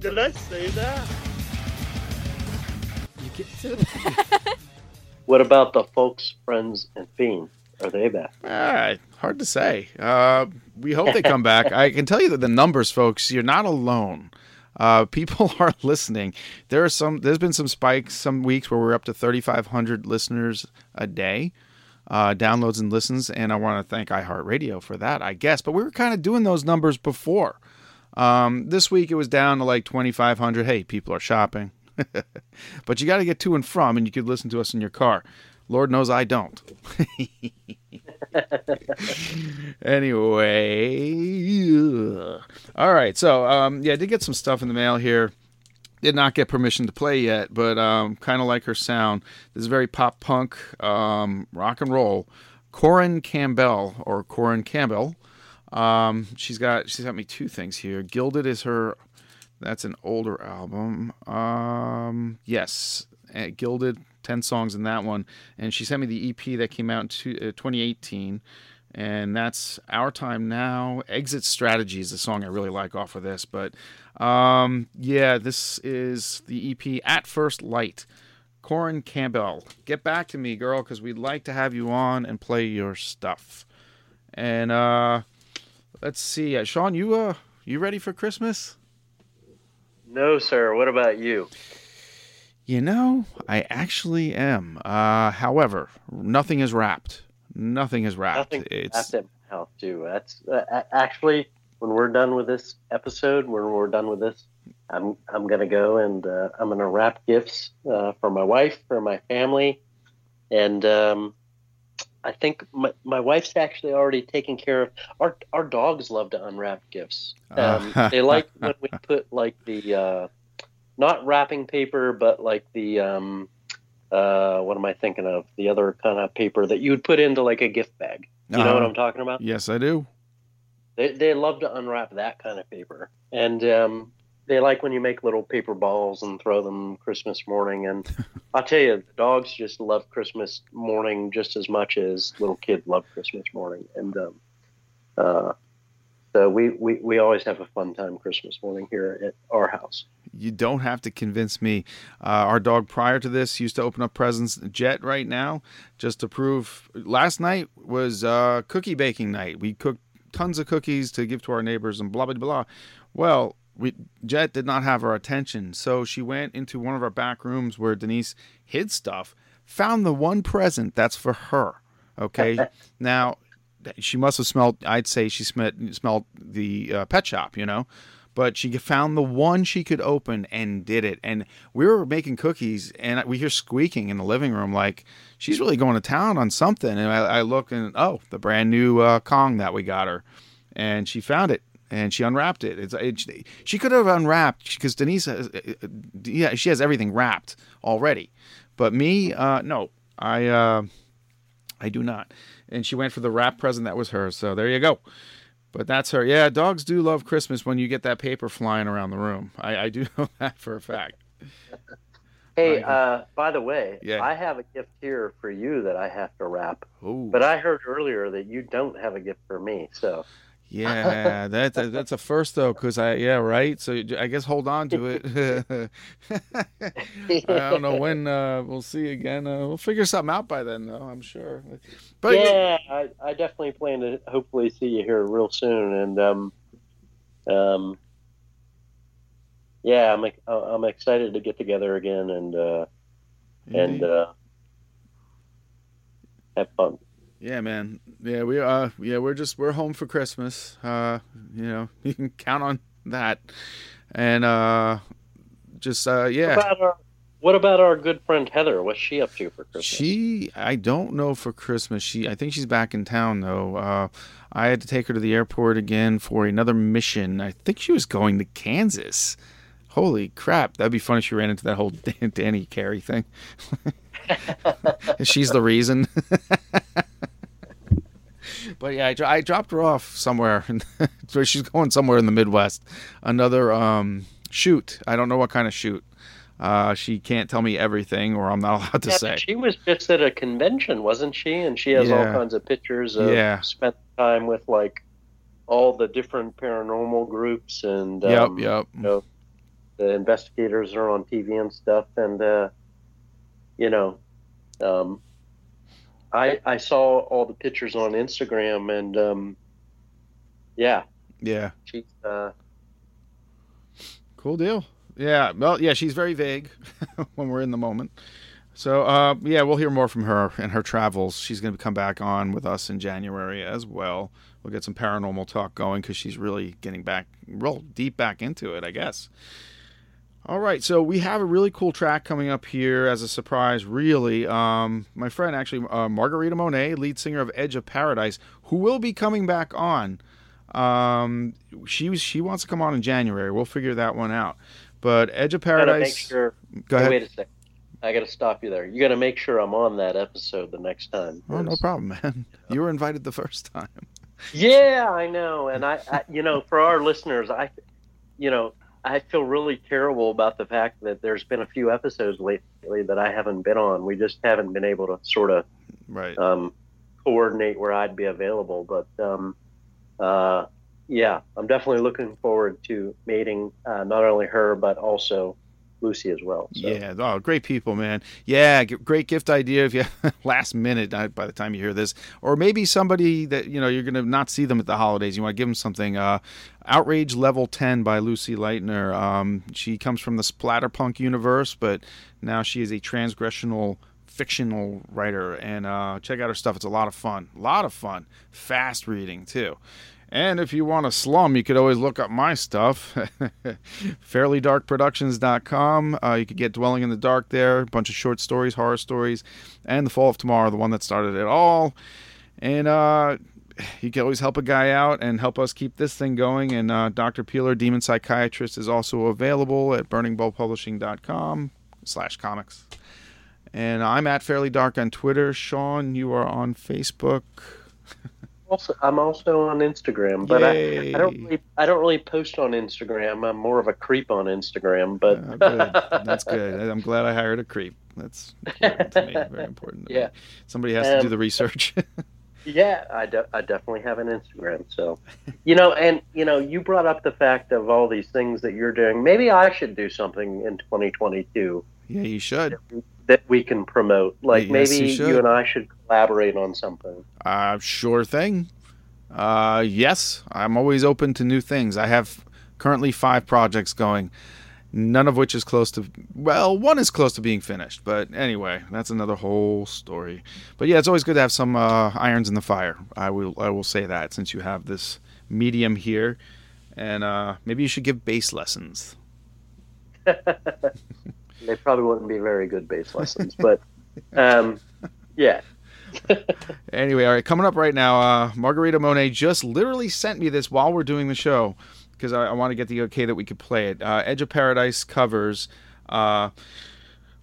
Did I say that? You get to that. What about the folks, friends, and fiends? Are they back? Ah, hard to say. Uh, we hope they come back. I can tell you that the numbers, folks, you're not alone. Uh, people are listening. There are some. There's been some spikes some weeks where we're up to 3,500 listeners a day, uh, downloads and listens, and I want to thank iHeartRadio for that, I guess. But we were kind of doing those numbers before. Um, this week it was down to like 2,500. Hey, people are shopping, but you got to get to and from, and you could listen to us in your car. Lord knows I don't. anyway, all right. So, um, yeah, I did get some stuff in the mail here. Did not get permission to play yet, but um, kind of like her sound. This is very pop punk, um, rock and roll. Corin Campbell or Corin Campbell. Um, she's got she's got me two things here. Gilded is her. That's an older album. Um, yes, uh, Gilded, ten songs in that one, and she sent me the EP that came out in two, uh, 2018, and that's Our Time Now. Exit Strategy is the song I really like off of this, but um, yeah, this is the EP At First Light. Corin Campbell, get back to me, girl, because we'd like to have you on and play your stuff. And uh, let's see, uh, Sean, you uh, you ready for Christmas? No, sir. What about you? You know, I actually am. Uh, however, nothing is wrapped. Nothing is wrapped. Nothing it's wrapped house too. That's uh, actually when we're done with this episode, when we're done with this, I'm I'm gonna go and uh, I'm gonna wrap gifts uh, for my wife, for my family, and um, I think my, my wife's actually already taken care of. Our our dogs love to unwrap gifts. Um, Uh. they like when we put like the uh, not wrapping paper, but like the um, uh, what am I thinking of? The other kind of paper that you would put into like a gift bag. You know what Uh, I'm talking about? Yes, I do. They they love to unwrap that kind of paper, and um, they like when you make little paper balls and throw them Christmas morning. And I'll tell you, the dogs just love Christmas morning just as much as little kids love Christmas morning. And um, uh, so we, we we always have a fun time Christmas morning here at our house. You don't have to convince me. Uh, our dog prior to this used to open up presents. Jet right now, just to prove. Last night was uh, cookie baking night. We cooked tons of cookies to give to our neighbors and blah blah blah. Well, we, Jet did not have our attention, so she went into one of our back rooms where Denise hid stuff. Found the one present that's for her. Okay, now she must have smelled. I'd say she smelled smelled the uh, pet shop. You know but she found the one she could open and did it. And we were making cookies, and we hear squeaking in the living room, like she's really going to town on something. And I, I look and oh, the brand new uh, Kong that we got her, and she found it and she unwrapped it. It's it, she could have unwrapped because Denise, has, yeah, she has everything wrapped already, but me, uh, no, I uh, I do not. And she went for the wrap present that was hers. So there you go. But that's her. Yeah, dogs do love Christmas when you get that paper flying around the room. I, I do know that for a fact. Hey, uh, by the way, Yeah. I have a gift here for you that I have to wrap. Ooh. But I heard earlier that you don't have a gift for me, so. Yeah, that, that that's a first though, because I yeah right. So I guess hold on to it. I don't know when uh, we'll see again. Uh, we'll figure something out by then, though. I'm sure. But yeah, I, I definitely plan to hopefully see you here real soon, and um, um, yeah, I'm I'm excited to get together again and uh, and uh, have fun. Yeah, man. Yeah, we uh yeah, we're just we're home for Christmas. Uh, you know, you can count on that. And uh just uh yeah. What about our What about our good friend Heather? What's she up to for Christmas? She I don't know for Christmas. She I think she's back in town though. Uh I had to take her to the airport again for another mission. I think she was going to Kansas. Holy crap. That'd be funny if she ran into that whole Danny Carey thing. She's the reason. But yeah, I, I dropped her off somewhere. so she's going somewhere in the Midwest. Another um, shoot. I don't know what kind of shoot. Uh, she can't tell me everything, or I'm not allowed to Yeah, say. She was just at a convention, wasn't she? And she has all kinds of pictures of Yeah. spent time with like all the different paranormal groups and Yep, um, yep. You know, the investigators are on TV and stuff, and uh, you know, um, I I saw all the pictures on Instagram, and um, yeah, Yeah. she's uh, Cool deal. Yeah. Well, yeah, she's very vague when we're in the moment. So, uh, yeah, we'll hear more from her and her travels. She's going to come back on with us in January as well. We'll get some paranormal talk going because she's really getting back, real deep back into it, I guess. All right, so we have a really cool track coming up here as a surprise, really. Um, my friend, actually, uh, Margarita Monet, lead singer of Edge of Paradise, who will be coming back on. Um, she she wants to come on in January. We'll figure that one out. But Edge of Paradise. make sure. Go ahead. Wait a second. I got to stop you there. You got to make sure I'm on that episode the next time. Oh, no problem, man. You were invited the first time. Yeah, I know, and I, I, you know, for our listeners, I, you know, I feel really terrible about the fact that there's been a few episodes lately that I haven't been on. We just haven't been able to sort of right um, coordinate where I'd be available. But um, uh, yeah, I'm definitely looking forward to meeting uh, not only her but also Lucy as well. So. Yeah, oh, great people, man. Yeah, great gift idea if you last minute uh, by the time you hear this, or maybe somebody that you know you're gonna not see them at the holidays. You want to give them something. Uh, Outrage Level Ten by Lucy Leitner. Um, she comes from the splatterpunk universe, but now she is a transgressional fictional writer. And uh, check out her stuff; it's a lot of fun. A lot of fun. Fast reading too. And if you want a slum, you could always look up my stuff. FairlyDarkProductions.com. Uh, you could get Dwelling in the Dark there, a bunch of short stories, horror stories, and The Fall of Tomorrow, the one that started it all. And uh, you can always help a guy out and help us keep this thing going. And uh, Dr. Peeler, Demon Psychiatrist, is also available at BurningBowlPublishing.com slash comics. And I'm at Fairly Dark on Twitter. Sean, you are on Facebook. Also, I'm also on Instagram, but I, I don't really, I don't really post on Instagram. I'm more of a creep on Instagram, but Oh, good. That's good. I'm glad I hired a creep. That's important to me. Very important. Yeah. Me. Somebody has to do Um, the research. Yeah, I, de- I definitely have an Instagram. So, you know, and you know, you brought up the fact of all these things that you're doing. Maybe I should do something in 2022 yeah, you should. That we can promote. Like Yes, maybe you you, and I should collaborate on something. Uh, sure thing. Uh, yes, I'm always open to new things. I have currently five projects going, none of which is close to. Well, one is close to being finished, but anyway, that's another whole story. But yeah, it's always good to have some uh, irons in the fire. I will. I will say that since you have this medium here, and uh, maybe you should give bass lessons. They probably wouldn't be very good bass lessons, but um, yeah. Anyway, all right, coming up right now, uh, Margarita Monet just literally sent me this while we're doing the show because I, I want to get the okay that we could play it. Uh, Edge of Paradise covers uh,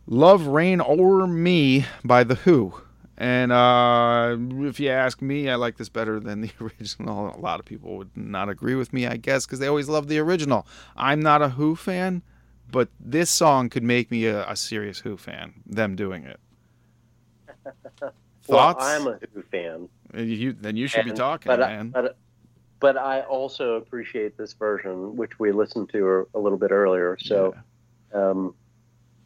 Love Reign Over Me by The Who. And uh, if you ask me, I like this better than the original. A lot of people would not agree with me, I guess, because they always love the original. I'm not a Who fan, but this song could make me a, a serious Who fan, them doing it. Thoughts? Well, I'm a Who fan. Uh, You, then you should be talking, but I- man. but, but I also appreciate this version, which we listened to a little bit earlier. So, um,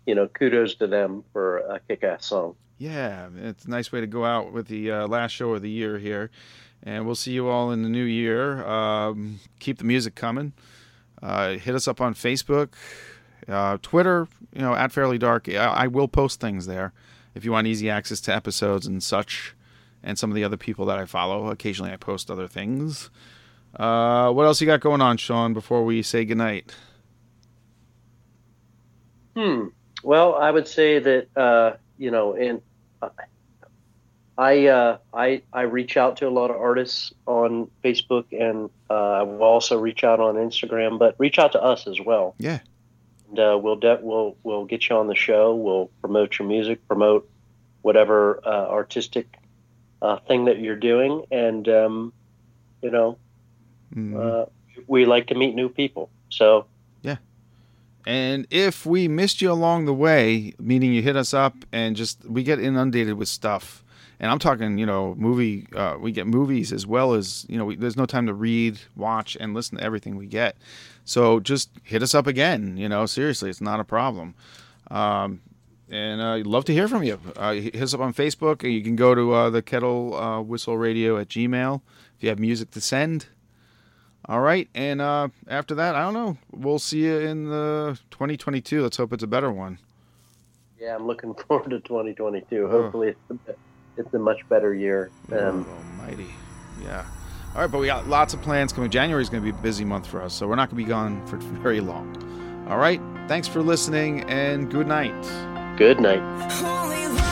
you know, kudos to them for a kick-ass song. Yeah, it's a nice way to go out with the uh, last show of the year here. And we'll see you all in the new year. Um, keep the music coming. Uh, hit us up on Facebook, uh, Twitter, you know, at Fairly Dark. I, I will post things there if you want easy access to episodes and such, and some of the other people that I follow. Occasionally I post other things. Uh, what else you got going on, Sean, before we say goodnight? Hmm. Well, I would say that uh, you know, and I uh, I I reach out to a lot of artists on Facebook, and uh, I will also reach out on Instagram. But reach out to us as well. Yeah. And uh, we'll de- we'll we'll get you on the show. We'll promote your music, promote whatever uh, artistic uh, thing that you're doing, and um, you know, Mm. uh, we like to meet new people. So Yeah. And if we missed you along the way, meaning you hit us up and just we get inundated with stuff. And I'm talking, you know, movie. Uh, we get movies as well as you know. We, there's no time to read, watch, and listen to everything we get. So just hit us up again. You know, seriously, it's not a problem. Um, and uh, I'd love to hear from you. Uh, hit us up on Facebook. You can go to uh, the Kettle uh, Whistle Radio at Gmail if you have music to send. All right, and uh, after that, I don't know. We'll see you in the 2022. Let's hope it's a better one. yeah, I'm looking forward to 2022. Hopefully, it's a, bit- it's a much better year. Um, Almighty, yeah. All right, but we got lots of plans coming. January is going to be a busy month for us, so we're not going to be gone for very long. All right, thanks for listening, and good night. Good night.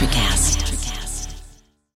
Electricast.